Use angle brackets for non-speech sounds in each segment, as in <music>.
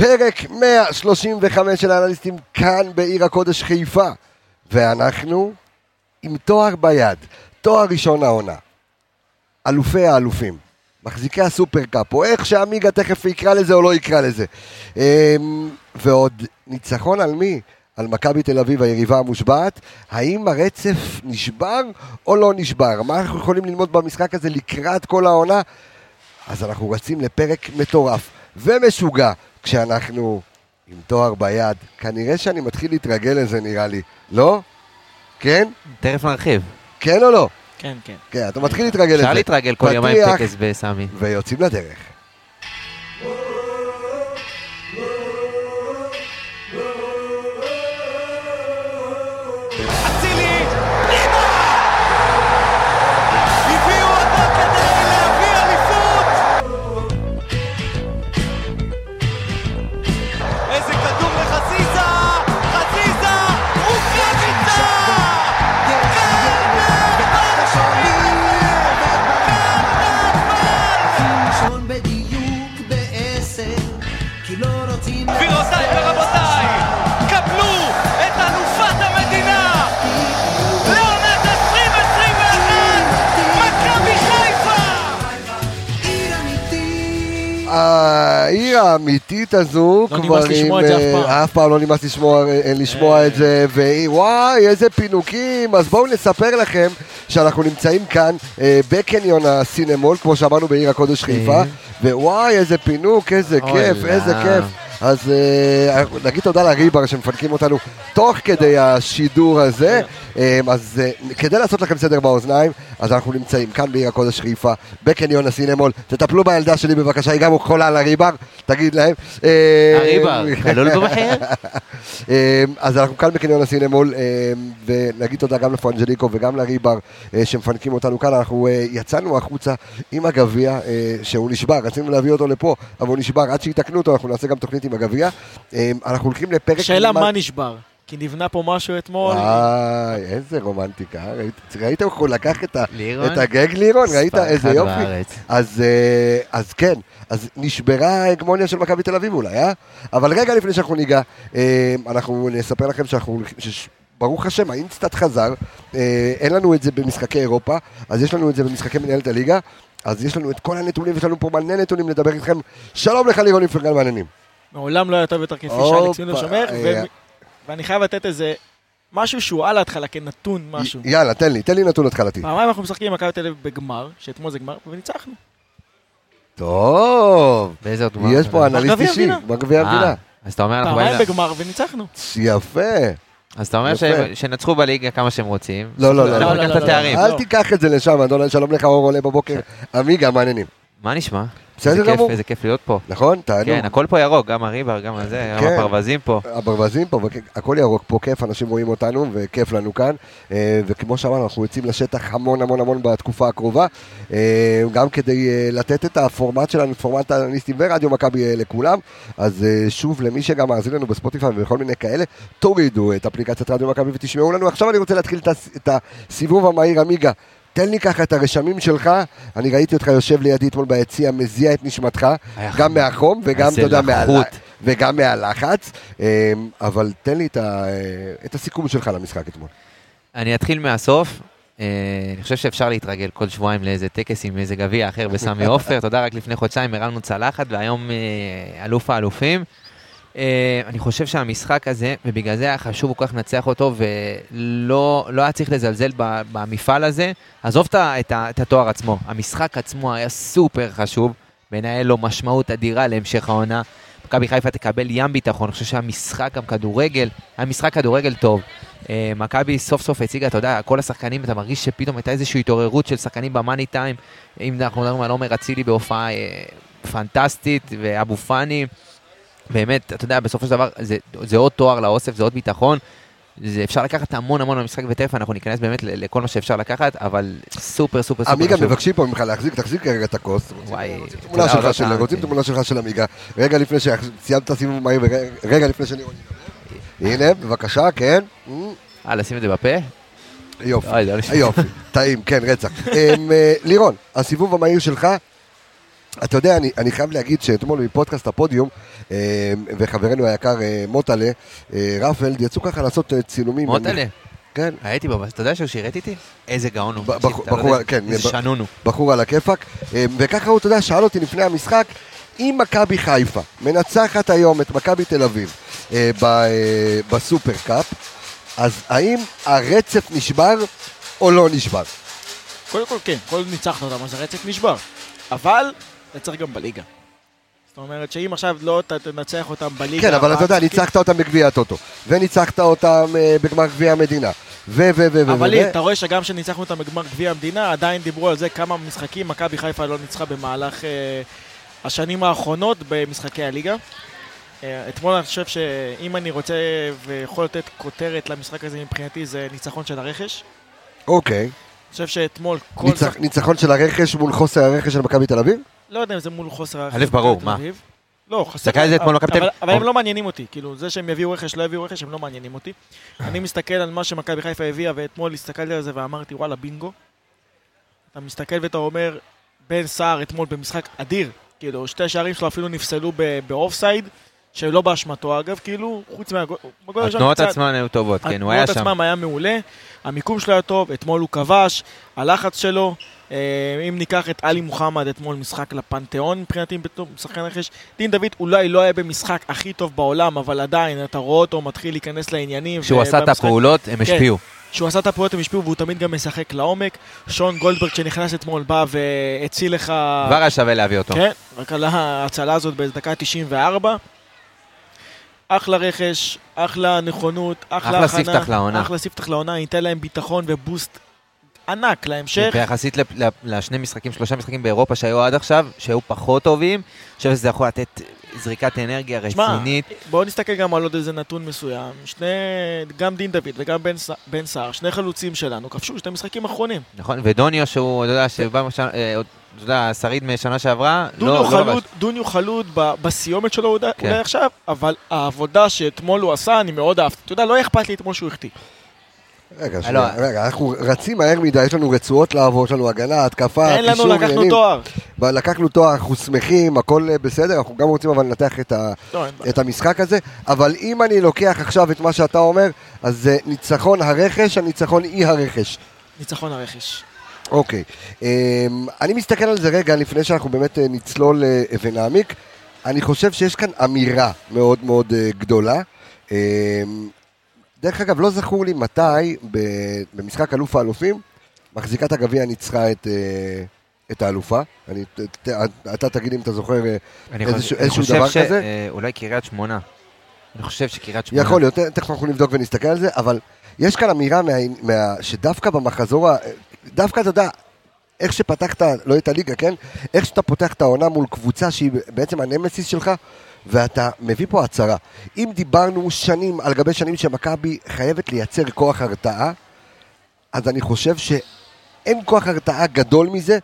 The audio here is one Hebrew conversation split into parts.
פרק 135 של האנליסטים כאן בעיר הקודש חיפה. ואנחנו עם תואר ביד, תואר ראשון העונה. אלופי האלופים, מחזיקי הסופרקאפ, או איך שעמיגה תכף יקרא לזה או לא יקרא לזה. אמ, ועוד ניצחון על מי? על מכבי תל אביב, היריבה המושבעת. האם הרצף נשבר או לא נשבר? מה אנחנו יכולים ללמוד במשחק הזה לקראת כל העונה? אז אנחנו רצים לפרק מטורף ומשוגע, כשאנחנו עם תואר ביד. כנראה שאני מתחיל להתרגל לזה נראה לי, לא? כן? תכף נרחיב. כן או לא? כן, כן. כן, אתה מתחיל להתרגל לזה. אפשר להתרגל כל יומיים טקס בסמי. ויוצאים לדרך. האמיתית הזו, לא נמאס לשמוע את זה אף אה, פעם. אף פעם לא נמאס לשמוע, אה, לשמוע את זה, ווואי, איזה פינוקים. אז בואו נספר לכם שאנחנו נמצאים כאן אה, בקניון הסינמול, כמו שאמרנו בעיר הקודש חיפה, ווואי, איזה פינוק, איזה כיף, לה. איזה כיף. אז אה, נגיד תודה לריבר שמפנקים אותנו תוך כדי השידור הזה. אה, אז אה, כדי לעשות לכם סדר באוזניים, אז אנחנו נמצאים כאן בעיר הקודש חיפה, בקניון הסינמול. תטפלו בילדה שלי בבקשה, היא גם חולה על הריבר, תגיד להם. אה, הריבר, כלול במחיר? אה, אז אנחנו כאן בקניון הסינמול, אה, ונגיד תודה גם לפרנג'ליקו וגם לריבר אה, שמפנקים אותנו כאן. אנחנו אה, יצאנו החוצה עם הגביע, אה, שהוא נשבר, רצינו להביא אותו לפה, אבל הוא נשבר. עד שיתקנו אותו, אנחנו נעשה גם תוכנית עם הגביע. אה, אנחנו הולכים לפרק... שאלה מה נשבר? כי נבנה פה משהו אתמול. וואי, איזה רומנטיקה? ראית, ראית איך הוא לקח את, ה? את הגג לירון? ראית איזה יופי? בארץ. אז, אה, אז כן, אז נשברה ההגמוניה של מכבי תל אביב אולי, אה? אבל רגע לפני שאנחנו ניגע, אה, אנחנו נספר לכם שאנחנו, שש- ברוך השם, האינסטאט חזר, אה, אין לנו את זה במשחקי אירופה, אז יש לנו את זה במשחקי מנהלת הליגה, אז יש לנו את כל הנתונים, יש לנו פה מלא נתונים לדבר איתכם. שלום לך לירון איפרגן מעניינים. מעולם לא היה טוב יותר כפי שאלכס מילר שומר, ואני חייב לתת איזה משהו שהוא על ההתחלה, כנתון משהו. י- יאללה, תן לי, תן לי נתון התחלתי. פעמיים אנחנו משחקים עם מכבי תל אביב בגמר, שאתמול זה גמר, וניצחנו. טוב, באיזה עוד גמר? יש פה אנליסט אישי, המדינה. בגביע המדינה. אה, אז אתה אומר, אנחנו פעמיים באים... בגמר וניצחנו. יפה. אז אתה אומר שנצחו בליגה כמה שהם רוצים. לא, לא, לא, לא, לא, לא. לא. אל תיקח את זה לשם, אדון, שלום לך, אור עולה בבוקר. עמיגה, מעניינים. מה נשמע? בסדר גמור. איזה כיף להיות פה. נכון? תענו. כן, הכל פה ירוק, גם הריבר, גם הזה, גם כן. הפרוווזים פה. הברווזים פה, הכל ירוק פה, כיף, אנשים רואים אותנו, וכיף לנו כאן. אה, וכמו שאמרנו, אנחנו יוצאים לשטח המון המון המון בתקופה הקרובה, אה, גם כדי אה, לתת את הפורמט שלנו, פורמט האנליסטים ורדיו מכבי לכולם. אז שוב, למי שגם מאזין לנו בספוטיפיי ובכל מיני כאלה, תורידו את אפליקציית רדיו מכבי ותשמעו לנו. עכשיו אני רוצה להתחיל את הסיבוב המהיר, עמיגה. תן לי ככה את הרשמים שלך, אני ראיתי אותך יושב לידי אתמול ביציע, מזיע את נשמתך, גם מהחום וגם, אתה יודע, מהל... לחות. וגם מהלחץ, אמ, אבל תן לי את, ה... את הסיכום שלך למשחק אתמול. אני אתחיל מהסוף. אה, אני חושב שאפשר להתרגל כל שבועיים לאיזה טקס עם איזה גביע אחר בסמי עופר. <laughs> יודע, רק לפני חודשיים הרמנו צלחת והיום אה, אלוף האלופים. אה, אני חושב שהמשחק הזה, ובגלל זה היה חשוב כל כך לנצח אותו, ולא לא היה צריך לזלזל במפעל הזה. עזוב את את את התואר עצמו, המשחק עצמו היה סופר חשוב, היה לו משמעות אדירה להמשך העונה. מכבי חיפה תקבל ים ביטחון, אני חושב שהמשחק גם כדורגל, היה משחק כדורגל טוב. אה, מכבי סוף סוף הציגה, אתה יודע, כל השחקנים, אתה מרגיש שפתאום הייתה איזושהי התעוררות של שחקנים במאני טיים. אם אנחנו מדברים על עומר אצילי בהופעה אה, פנטסטית, ואבו פאני, באמת, אתה יודע, בסופו של דבר, זה, זה עוד תואר לאוסף, זה עוד ביטחון. זה אפשר לקחת המון המון במשחק, ותכף אנחנו ניכנס באמת לכל מה שאפשר לקחת, אבל סופר סופר סופר עמיגה. מבקשים פה ממך להחזיק, תחזיק רגע את הכוס. וואי. רוצים תמונה שלך של עמיגה. רגע לפני שסיימת את הסיבוב המהיר, רגע לפני שאני... הנה, בבקשה, כן. אה, לשים את זה בפה? יופי, זה לא נשמע. יופי, טעים, כן, רצח. אמ, אה, לירון, הסיבוב המהיר שלך, אתה יודע, אני, אני חייב להגיד שאתמול בפודקאסט הפודיום, אה, וחברנו היקר אה, מוטלה, אה, רפלד, יצאו ככה לעשות אה, צילומים. מוטלה, כן, הייתי בו, אתה יודע שהוא שירת איתי? איזה גאון הוא. בחור- לא בחור- כן, איזה שנון הוא. בחור על הכיפאק. אה, וככה הוא, אתה יודע, שאל אותי לפני המשחק, אם מכבי חיפה מנצחת היום את מכבי תל אביב אה, ב- אה, בסופר קאפ, אז האם הרצף נשבר או לא נשבר? קודם כל כן, כל ניצחנו אותם, אז הרצף נשבר. אבל צריך גם בליגה. זאת אומרת שאם עכשיו לא תנצח אותם בליגה... כן, אבל אתה יודע, המשחקים- ניצחת אותם בגביע הטוטו, וניצחת אותם אה, בגמר גביע המדינה, ו... ו... ו... ו... אבל לי, אתה רואה שגם כשניצחנו אותם בגמר גביע המדינה, עדיין דיברו על זה כמה משחקים מכבי חיפה לא ניצחה במהלך אה, השנים האחרונות במשחקי הליגה. אה, אתמול אני חושב שאם אני רוצה ויכול לתת כותרת למשחק הזה מבחינתי זה ניצחון של הרכש. אוקיי. אני חושב שאתמול כל... ניצח- ניצחון של הרכש מול חוסר הרכש של מכבי תל אביב? לא יודע אם זה מול חוסר... א', ברור, מה? לא, חסר... הסתכל על זה אתמול תל אבל- הם לא מעניינים אותי. כאילו, זה שהם יביאו רכש, לא יביאו רכש, הם לא מעניינים אותי. אני מסתכל על מה שמכבי חיפה הביאה, ואתמול הסתכלתי על זה ואמרתי, וואלה, בינגו. אתה מסתכל ואתה אומר, בן סער אתמול במשחק אדיר. כאילו, שתי שערים שלו אפילו נפסלו ב- באופסייד, שלא באשמתו אגב, כאילו, חוץ מהגול... בגול הראשון התנועות עצמן היו טובות, כן, הוא היה התנועות שם. עצמם היה מעולה, המיקום שלו היה טוב, אתמול הוא כבש, הלחץ שלו, אם ניקח את עלי מוחמד אתמול משחק לפנתיאון מבחינתי בתור שחקן רכש, דין דוד אולי לא היה במשחק הכי טוב בעולם, אבל עדיין אתה רואה אותו מתחיל להיכנס לעניינים. כשהוא עשה את הפעולות, הם כן. השפיעו. כשהוא עשה את הפעולות הם השפיעו והוא תמיד גם משחק לעומק. שון גולדברג שנכנס אתמול בא והציל לך... כבר היה שווה להביא אותו. כן, רק על ההצלה הזאת בדקה 94. אחלה רכש, אחלה נכונות, אחלה אחלה הכנה. ספתח לעונה. אחלה ספתח לעונה, ייתן להם ביטחון ובוסט ענק להמשך. ויחסית לשני משחקים, שלושה משחקים באירופה שהיו עד עכשיו, שהיו פחות טובים, אני חושב שזה יכול לתת זריקת אנרגיה שמע, רצינית. בואו נסתכל גם על עוד איזה נתון מסוים. שני, גם דין דוד וגם בן בן סער, שני חלוצים שלנו, כבשו שני משחקים אחרונים. נכון, ודוניו שהוא, אתה יודע, שבא, משנה- אה, אתה יודע, שריד משנה שעברה, לא לא חלוד, לבש. דוניו חלוד בסיומת שלו אולי כן. אולי עכשיו, אבל העבודה שאתמול הוא עשה, אני מאוד אהבתי. אתה יודע, לא אכפת לי אתמול שהוא החטיא. רגע, לא. שנייה, רגע, אנחנו רצים מהר מדי, יש לנו רצועות לעבור, יש לנו הגנה, התקפה, אין לנו, קישור, לקחנו עניינים. תואר. לקחנו תואר, אנחנו שמחים, הכל אה, בסדר, אנחנו גם רוצים אבל לנתח את, ה, לא. את המשחק הזה, אבל אם אני לוקח עכשיו את מה שאתה אומר, אז זה ניצחון הרכש, הניצחון אי הרכש. ניצחון הרכש. אוקיי. אמ, אני מסתכל על זה רגע, לפני שאנחנו באמת אה, נצלול אה, ונעמיק. אני חושב שיש כאן אמירה מאוד מאוד אה, גדולה. אמ, דרך אגב, לא זכור לי מתי במשחק אלוף האלופים, מחזיקת הגביע ניצחה את, אה, את האלופה. אני, ת, אתה תגיד אם אתה זוכר אה, אני איזשהו- חושב- איזשהו אני חושב דבר ש- כזה? אה, אולי קריית שמונה. אני חושב שקריית שמונה. יכול להיות, תכף אנחנו נבדוק ונסתכל על זה, אבל יש כאן אמירה מה, מה, שדווקא במחזור, דווקא אתה יודע, איך שפתחת, לא את הליגה, כן? איך שאתה פותח את העונה מול קבוצה שהיא בעצם הנמסיס שלך, ואתה מביא פה הצהרה. אם דיברנו שנים על גבי שנים שמכבי חייבת לייצר כוח הרתעה, אז אני חושב שאין כוח הרתעה גדול מזה,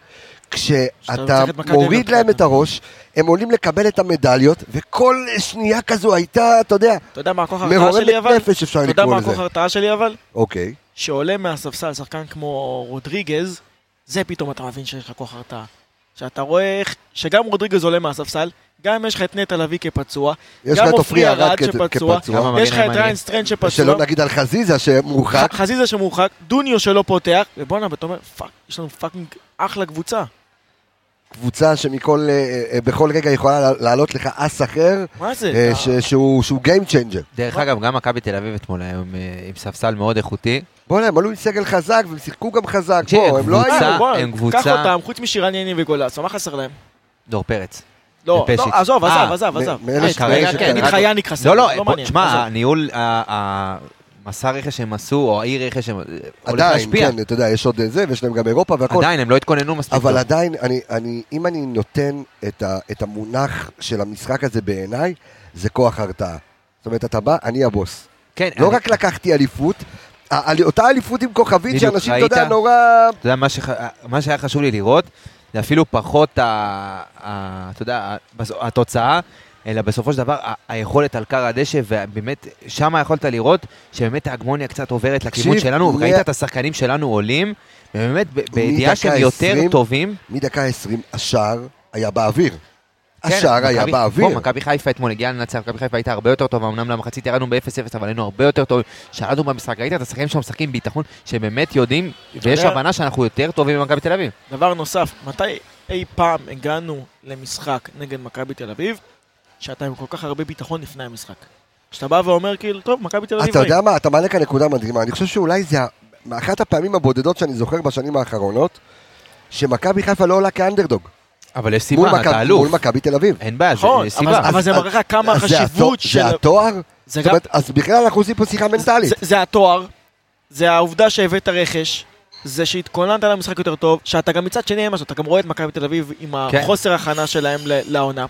כשאתה מוריד. להם את הראש, הם עולים לקבל את המדליות, וכל שנייה כזו הייתה, אתה יודע, אתה יודע מה הכוח ההרתעה שלי מרוממת אבל? נפש אפשר אתה יודע לקרוא מה לזה. הכוח ההרתעה שלי אבל? אוקיי. שעולה מהספסל שחקן כמו רודריגז, זה פתאום אתה מבין שיש לך כוח הרתעה. שאתה רואה איך, שגם רודריגז עולה מהספסל, גם יש לך את נטע לביא כפצוע, יש גם לך את עופרי ארד כפצוע, יש לך את. ריין סטריין שפצוע, שלא נגיד על חזיזה שמורחק. חזיזה שמורחק, דוניו שלא פותח, ובואנה, ואתה אומר, fuck, יש לנו fucking אחלה קבוצה. קבוצה שמכל, אה, אה, בכל רגע יכולה לה- לעלות לך ace אחר, מה זה? אה, ש- שהוא שהוא Game Changer. דרך אגב, גם מכבי תל אביב אתמול היום עם ספסל מאוד איכותי. בוא'נה, הם עלו עם סגל חזק והם שיחקו גם חזק. בוא, הם לא היו. הם קבוצה- קח אותם, חוץ משירן יני וגולס, מה חסר להם? דור פרץ. לא. לא, עזוב, עזוב, עזוב, עזוב. כרגע כן, יאניק חסר, לא, לא, לא מעניין. תשמע, עזוב. הניהול, המסע רכש שהם עשו, או האי רכש שהם... עדיין, להשפיע. כן, אתה יודע, יש עוד זה, ויש להם גם אירופה והכל. עדיין, הם לא התכוננו מספיק אבל טוב. עדיין, אני, אני, אם אני נותן את, ה, את המונח של המשחק הזה בעיניי, זה כוח הרתעה. זאת אומרת, אתה בא, אני הבוס. כן, לא אני- רק לקחתי אליפות, ה- אותה אליפות עם כוכבית, שאנשים, אתה יודע? נורא... אתה יודע, מה, שח... מה שהיה חשוב לי לראות, זה אפילו פחות, ה... ה... אתה יודע, התוצאה, אלא בסופו של דבר ה- היכולת על קר הדשא, ובאמת, שם יכולת לראות שבאמת ההגמוניה קצת עוברת לכיוון שלנו, מ- ראית את השחקנים שלנו עולים, ובאמת, ב- בידיעה שהם יותר 20, טובים, מדקה 20, השער היה באוויר. כן, השער היה מכבי- באוויר. בוא, מכבי חיפה אתמול הגיעה לנצח, מכבי חיפה הייתה הרבה יותר טובה, אמנם למחצית ירדנו ב-0-0, אבל היינו הרבה יותר טובים. שרדנו במשחק, ראית את השחקנים שם משחקים ביטחון, שבאמת יודעים, ויש יודע- הבנה שאנחנו יותר טובים ממכבי תל אביב. דבר נוסף, מתי אי פעם הגענו למשחק נגד מכבי תל אביב, שאתה עם כל כך הרבה ביטחון לפני המשחק? שאתה בא ואומר כאילו, טוב, מכבי תל אביב... אתה רואים." יודע מה, אתה מעלה כאן נקודה מדהימה, אני חושב שאולי זה מאחת הפעמים הבודדות שאני זוכר בשנים האחרונות, שמכבי חיפה לא עולה כאנדרדוג. אבל יש סיבה, אתה אלוף. מול מכבי תל אביב. אין בעיה, זה- נכון, סיבה. אבל זה אז- מראה לך כמה החשיבות של... זה התואר? זה זאת. אומרת, אז בכלל אנחנו עושים פה שיחה מנטלית. זה, התואר, זה העובדה שהבאת רכש, זה שהתכוננת למשחק יותר טוב, שאתה גם מצד שני אתה גם רואה את מכבי תל אביב עם כן. החוסר הכנה שלהם לעונה.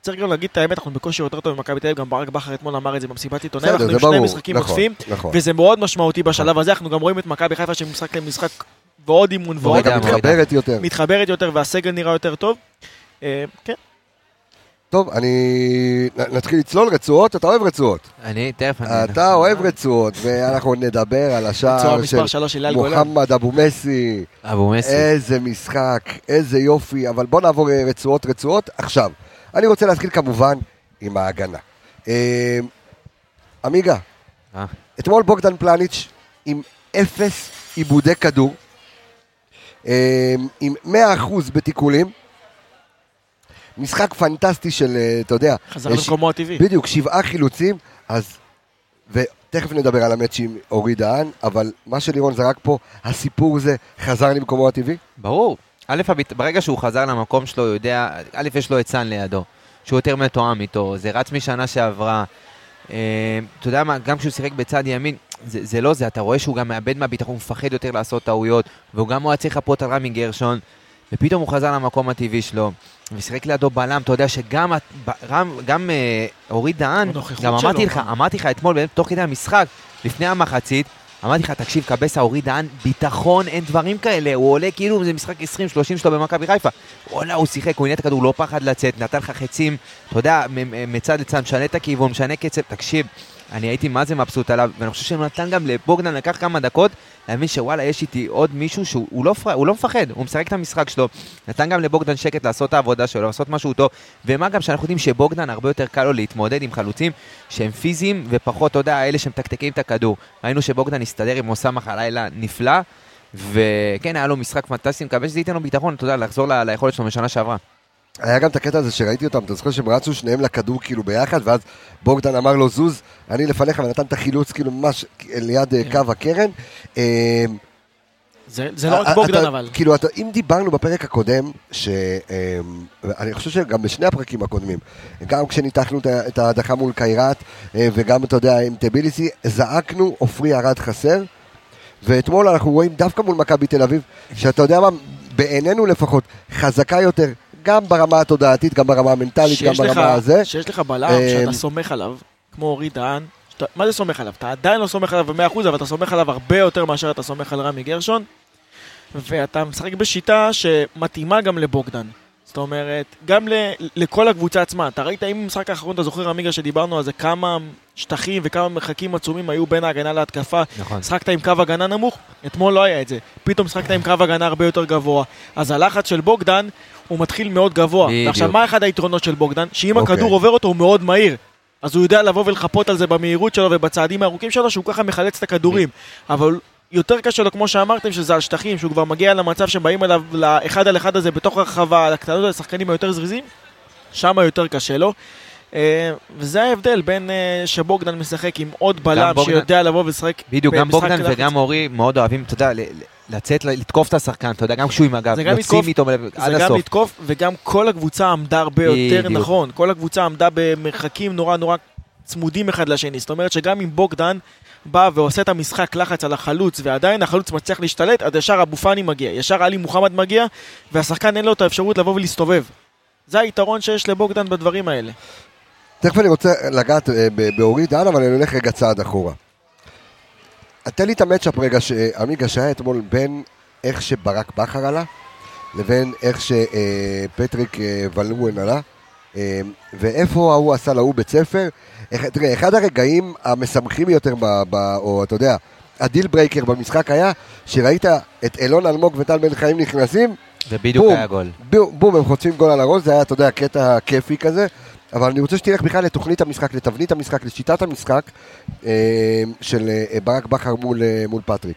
צריך גם להגיד את האמת, אנחנו בכושר יותר טוב ממכבי תל אביב, גם ברק בכר אתמול אמר את זה במסיבת עיתונאים, אנחנו עם שני ברור. משחקים נכון, עוטפים, נכון. וזה מאוד משמעותי בשלב הזה, אנחנו גם רואים את מכבי חיפה שמשחק למשחק ועוד אימון ועוד אימון. מתחברת יותר. מתחברת יותר והסגל נראה יותר טוב. אה, כן, טוב, אני... נתחיל לצלול רצועות, אתה אוהב רצועות. אני, תכף אני... אתה אוהב רצועות, ואנחנו נדבר על השער של מספר 3 של אייל גולן. מוחמד אבו מסי. אבו מסי. איזה משחק, איזה יופי, אבל בוא נעבור אה, רצועות רצועות. עכשיו, אני רוצה להתחיל כמובן עם ההגנה. אה, עמיגה, אה. אתמול בוגדן פלניץ' עם אפס עיבודי כדור, אה, עם 100% בתיקולים, משחק פנטסטי של, אתה יודע, חזר ש- למקומו הטבעי. בדיוק, שבעה חילוצים, אז... ותכף נדבר על המאץ' עם אורי דהן, אבל מה שלירון זרק פה, הסיפור זה חזר למקומו הטבעי? ברור. א', הביט- ברגע שהוא חזר למקום שלו, הוא יודע, א', יש לו את סאן לידו, שהוא יותר מתואם איתו, זה רץ משנה שעברה. אה, אתה יודע מה, גם כשהוא שיחק בצד ימין, זה, זה לא זה, אתה רואה שהוא גם מאבד מהביטחון, הוא מפחד יותר לעשות טעויות, והוא גם הוא היה צריך לחפות על רמי גרשון, ופתאום הוא חזר למקום הטבעי שלו, ושיחק לידו בלם, אתה יודע שגם רם, גם אה, אורי דהן, גם אמרתי שלו. לך, אמרתי לך אתמול, תוך כדי המשחק, לפני המחצית, אמרתי לך, תקשיב, קבסה, אורי דהן, ביטחון, אין דברים כאלה, הוא עולה כאילו זה משחק 20-30 שלו במכבי חיפה. וואלה, הוא שיחק, הוא עניין את הכדור, לא פחד לצאת, נתן לך חצים, אתה יודע, מצד לצד, משנה את הכיוון, משנה קצב, תקשיב, אני הייתי מה זה מבסוט עליו, ואני חושב שהוא נתן גם לבוגדן, לקח כמה דקות, להבין שוואלה, יש איתי עוד מישהו שהוא הוא לא, פר- לא מפחד, הוא משחק את המשחק שלו, נתן גם לבוגדן שקט לעשות את העבודה שלו, לעשות משהו טוב, ומה גם שאנחנו יודעים שבוגדן הרבה יותר קל לו להתמודד עם חלוצים שהם פיזיים ופחות, אתה יודע, אלה שמתקתקים את הכדור. ראינו שבוגדן הסתדר עם אוסאמה הלילה נפלא, וכן, היה לו משחק פנטסטי, מקווה שזה ייתן לו ביטחון, אתה יודע, לחזור ל- ליכולת שלו משנה שעברה. היה גם את הקטע הזה שראיתי אותם, אתה זוכר שהם רצו שניהם לכדור כאילו ביחד, ואז בוגדן אמר לו זוז, אני לפניך, ונתן את החילוץ כאילו ממש ליד אה, כן. קו הקרן. אה, זה זה לא אה, רק בוגדן אתה- אבל. כאילו, אתה- אם דיברנו בפרק הקודם, שאני חושב שגם בשני הפרקים הקודמים, גם כשניתחנו את ההדחה מול קיירת, אה, וגם, אתה יודע, עם טביליסי, זעקנו, עופרי ארד חסר, ואתמול אנחנו רואים דווקא מול מכבי תל אביב, שאתה יודע מה, בעינינו לפחות, חזקה יותר, גם ברמה התודעתית, גם ברמה המנטלית, גם שיש לך- ברמה הזה. שיש לך בלם אה, שאתה סומך עליו, כמו אורי דהן, שאתה- מה זה סומך עליו? אתה עדיין לא סומך עליו ב-100%, אבל אתה סומך עליו הרבה יותר מאשר אתה סומך על רמי גרשון, ואתה משחק בשיטה שמתאימה גם לבוגדן. זאת אומרת, גם ל- לכל הקבוצה עצמה. אתה ראית, אם במשחק האחרון, אתה זוכר, עמיגה, שדיברנו על זה, כמה שטחים וכמה מרחקים עצומים היו בין ההגנה להתקפה. נכון. שחקת עם קו הגנה נמוך, אתמול לא היה את זה. פתאום שחקת עם קו הגנה הרבה יותר גבוה. אז הלחץ של בוגדן הוא מתחיל מאוד גבוה. ועכשיו, מה אחד היתרונות של בוגדן? שאם אוקיי. הכדור עובר אותו הוא מאוד מהיר. אז הוא יודע לבוא ולחפות על זה במהירות שלו ובצעדים הארוכים שלו, שהוא ככה מחלץ את הכדורים. אבל יותר קשה לו, כמו שאמרתם, שזה על שטחים, שהוא כבר מגיע למצב שבאים אליו לאחד על אחד הזה בתוך הרחבה, על הקטנות האלה, שחקנים היותר זריזים, שם יותר קשה לו. אה, וזה ההבדל בין אה, שבוגדן משחק עם עוד בלם בוגדן- שיודע לבוא ולשחק בדיוק, גם בוגדן. וגם אורי מאוד אוהבים, אתה יודע, לצאת, לתקוף את השחקן, אתה יודע, גם כשהוא עם הגב, זה גם יוצאים איתו עד זה גם הסוף. לתקוף, וגם כל הקבוצה עמדה הרבה יותר. נכון. כל הקבוצה עמדה במרחקים נורא נורא צמודים אחד לשני. זאת אומרת שגם אם בוגדן בא ועושה את המשחק לחץ על החלוץ, ועדיין החלוץ מצליח להשתלט, אז ישר אבו פאני מגיע, ישר עלי מוחמד מגיע, והשחקן אין לו את האפשרות לבוא ולהסתובב. זה היתרון שיש לבוגדן בדברים האלה. תכף אני רוצה לגעת אה, באורי דהן, אבל אני הולך רגע צעד אחורה. תן לי את המצ'אפ רגע, עמיגה, שהיה אתמול בין איך שברק בכר עלה, לבין איך שפטריק אה, ולואן עלה, אה, ואיפה ההוא עשה להוא בית ספר. תראה, אחד הרגעים המשמחים ביותר, ב, ב, או אתה יודע, ה deal breaker במשחק היה, שראית את אילון אלמוג וטל בן חיים נכנסים, ובדיוק. היה גול. בום, בום, הם חוטפים גול על הראש, זה היה, אתה יודע, קטע כיפי כזה. אבל אני רוצה שתלך בכלל לתוכנית המשחק, לתבנית המשחק, לשיטת המשחק אה, של אה, ברק בכר מול, אה, מול פטריק.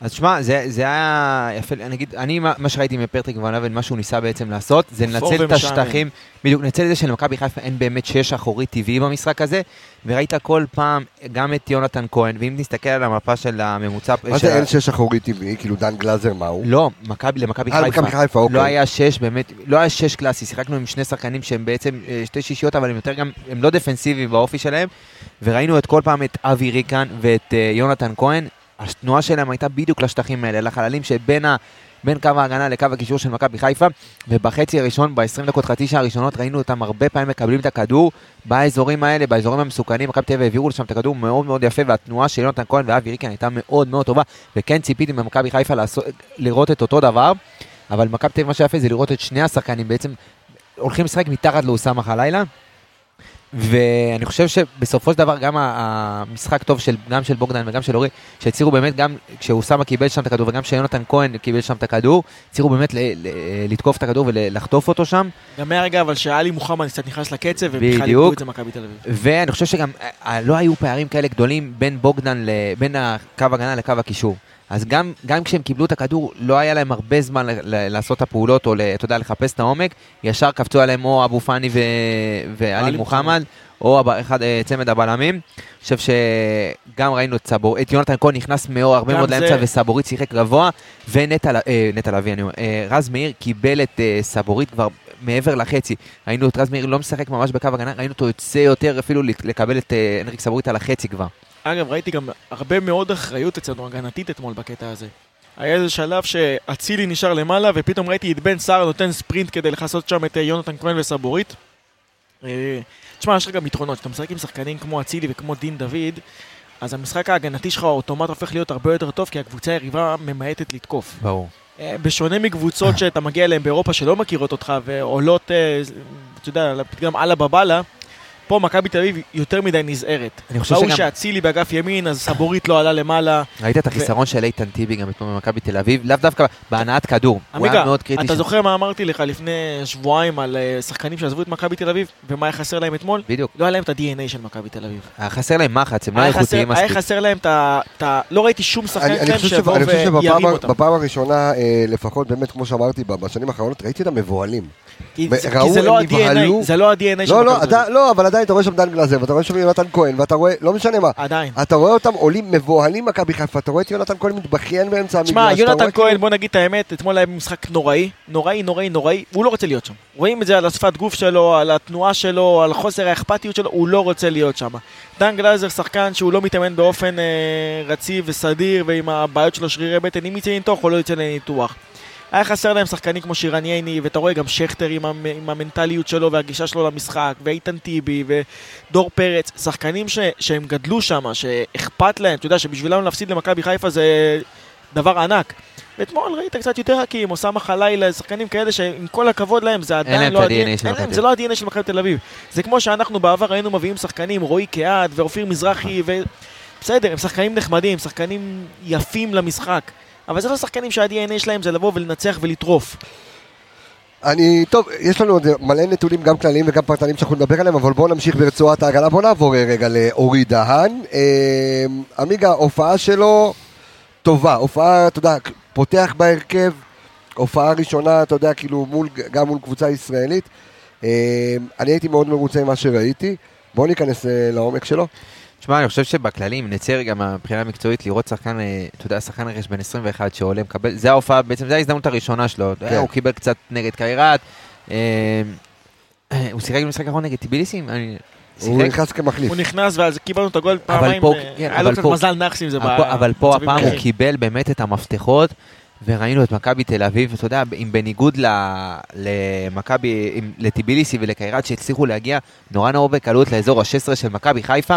אז שמע, זה, זה היה יפה, אני אגיד, אני, מה מה שראיתי מפטריק ון ליוון, מה שהוא ניסה בעצם לעשות, זה לנצל את. השטחים, בדיוק, לנצל את זה שלמכבי חיפה אין באמת קשר אחורי טבעי במשחק הזה, וראית כל פעם גם את יונתן כהן, ואם נסתכל על המפה של הממוצע... מה של זה אין שש אחורי טבעי? כאילו דן גלאזר מה הוא? לא, מכבי, למכבי אה, חיפה. למכבי חיפה, אוקיי. לא היה שש, באמת, לא היה שש קלאסי, שיחקנו עם שני שחקנים שהם בעצם אה, שתי שישיות, אבל הם יותר גם, הם לא דפנסיביים באופי שלהם, וראינו את כל פעם את אבי ריקן ואת אה, יונתן כהן, התנועה שלהם הייתה בדיוק לשטחים האלה, לחללים שבין ה... בין קו ההגנה לקו הקישור של מכבי חיפה, ובחצי הראשון, ב-20 דקות, חצי שעה הראשונות, ראינו אותם הרבה פעמים מקבלים את הכדור באזורים האלה, באזורים המסוכנים, מכבי תל אביב העבירו לשם את הכדור מאוד מאוד יפה, והתנועה של יונתן כהן ואבי ריקן הייתה מאוד מאוד טובה, וכן ציפיתי ממכבי חיפה לעשות, לראות את אותו דבר, אבל מכבי תל אביב מה שיפה זה לראות את שני השחקנים בעצם הולכים לשחק מתחת לאוסאמה חלילה. ואני חושב שבסופו של דבר גם המשחק טוב של, גם של בוגדן וגם של אורי, שהצליחו באמת גם כשאוסאמה קיבל שם את הכדור וגם כשיונתן כהן קיבל שם את הכדור, הצליחו באמת ל- ל- לתקוף את הכדור ולחטוף אותו שם. גם מהרגע אבל שאלי מוחמד קצת נכנס לקצב, ובכלל. איבדו את זה מכבי תל אביב. ואני חושב שגם אה, לא היו פערים כאלה גדולים בין בוגדן, ל- בין הקו הגנה לקו הקישור. אז גם, גם כשהם קיבלו את הכדור, לא היה להם הרבה זמן לעשות את הפעולות, או אתה יודע, לחפש את העומק. ישר קפצו עליהם או אבו פאני ואלי מוחמד, או אחד, אה, צמד הבלמים. אני חושב שגם ראינו את סבור, את יונתן כהן נכנס מאוד, הרבה מאוד זה- לאמצע, וסבורית שיחק גבוה, ונטע אה, לביא, אני אומר, אה, רז מאיר קיבל את סבורית כבר מעבר לחצי. ראינו את רז מאיר לא משחק ממש בקו הגנה, ראינו אותו יוצא יותר אפילו לק- לקבל את הנריק סבורית על החצי כבר. אגב, ראיתי גם הרבה מאוד אחריות אצלנו הגנתית אתמול בקטע הזה. היה איזה שלב שאצילי נשאר למעלה, ופתאום ראיתי את בן סער נותן ספרינט כדי לכסות שם את אה, יונתן כהן וסבורית. אה, תשמע, יש לך גם יתרונות, כשאתה משחק עם שחקנים כמו אצילי וכמו דין דוד, אז המשחק ההגנתי שלך אוטומט הופך להיות הרבה יותר טוב, כי הקבוצה היריבה ממעטת לתקוף. ברור. אה, בשונה מקבוצות <laughs> שאתה מגיע אליהן באירופה שלא מכירות אותך ועולות, אתה יודע, גם אללה בבאללה, פה מכבי תל אביב יותר מדי נזהרת. אני חושב ראו שגם- שאצילי באגף ימין, אז סבורית לא עלה למעלה. ראית את החיסרון של איתן טיבי גם אתמול במכבי תל אביב, לאו דווקא בהנעת כדור. הוא היה מאוד קריטי. אתה. זוכר מה אמרתי לך לפני שבועיים על אה, שחקנים שעזבו את מכבי תל אביב, ומה היה חסר להם אתמול? בדיוק. לא היה להם את ה-DNA של מכבי תל אביב. היה חסר להם מחץ, הם לא איכותיים חסר- היה מספיק. חסר להם את ה... לא ראיתי שום שחקן שלהם חושב, שיבוא שבא, אני חושב וירים שבפעם אותם. בפעם הראשונה, אה, לפחות באמת כמו שאמרתי, ב- בשנים האחרונות, ראיתי אותם מבוהלים. כי ו- זה- ראו, כי זה לא הם נבהלו. ה-DNA, זה ה-DNA של מכבי תל אתה, אביב. לא, אבל עדיין אתה רואה שם דן גלזר, ואתה רואה שם יונתן כהן, ואתה רואה, לא משנה מה, עדיין. אתה רואה אותם עולים מבוהלים מכבי חיפה, אתה רואה את יונתן כהן מתבכיין באמצע המגרש. אתה יונתן רואה כהן, כאילו- בוא נגיד את האמת, אתמול היה משחק נוראי, נוראי, נוראי, נוראי, הוא לא רוצה להיות שם. רואים את זה על השפת גוף שלו, על התנועה שלו, על חוסר האכפתיות שלו, הוא לא רוצה להיות שם. דן גלזר שחקן שהוא לא מתאמן באופן אה, רציף וסדיר, ועם הבעיות שלו שרירי בטן, אם יצא לניתוח או לא יצא לניתוח. היה חסר להם שחקנים כמו שירן ייני, ואתה רואה גם שכטר עם, המ, עם המנטליות שלו והגישה שלו למשחק, ואיתן טיבי, ודור פרץ, שחקנים ש, שהם גדלו שם, שאכפת להם, אתה יודע שבשבילם להפסיד למכבי חיפה זה דבר ענק. ואתמול ראית קצת יותר הקים, אוסאמה חלילה, שחקנים כאלה שעם כל הכבוד להם, זה עדיין לא ה-DNA של מכבי זה לא ה-DNA של מכבי תל אביב. זה כמו שאנחנו בעבר היינו מביאים שחקנים, רועי קהת ואופיר מזרחי, ו... בסדר, הם שחקנים נחמדים, שחקנים יפים למשחק. אבל זה לא שחקנים שה-DNA שלהם זה לבוא ולנצח ולטרוף. אני, טוב, יש לנו עוד מלא נתונים גם כלליים וגם פרטניים שאנחנו נדבר עליהם, אבל בואו נמשיך ברצועת ההגנה. בואו נעבור אה, רגע לאורי דהן. אה, עמיגה, הופעה שלו טובה, הופעה, אתה יודע, פותח בהרכב, הופעה ראשונה, אתה יודע, כאילו, מול, גם מול קבוצה ישראלית. אה, אני הייתי מאוד מרוצה ממה שראיתי. בואו ניכנס לעומק שלו. תשמע, אני חושב שבכללי, אם נצא רגע מהבחינה המקצועית, לראות שחקן, אה, אתה יודע, שחקן רכש בן 21 שעולה, מקבל, זה ההופעה, בעצם זו ההזדמנות הראשונה שלו. כן. הוא קיבל קצת נגד קיירת. אה, אה, הוא שיחק במשחק האחרון נגד טיביליסים? אני- הוא? נכנס כמחליף. הוא נכנס ואז קיבלנו את הגול פעמיים, פה- כן, היה אבל לו קצת פה- מזל נאחס עם זה. אבל פה- אבל פה במצבים הפעם הוא. קיבל באמת את המפתחות, וראינו את מכבי תל אביב, אתה יודע, אם בניגוד ל- למכבי, לטיביליסי ולקיירת שהצליחו להגיע נורא נורא בקלות לאזור ה-16 של מכבי חיפה,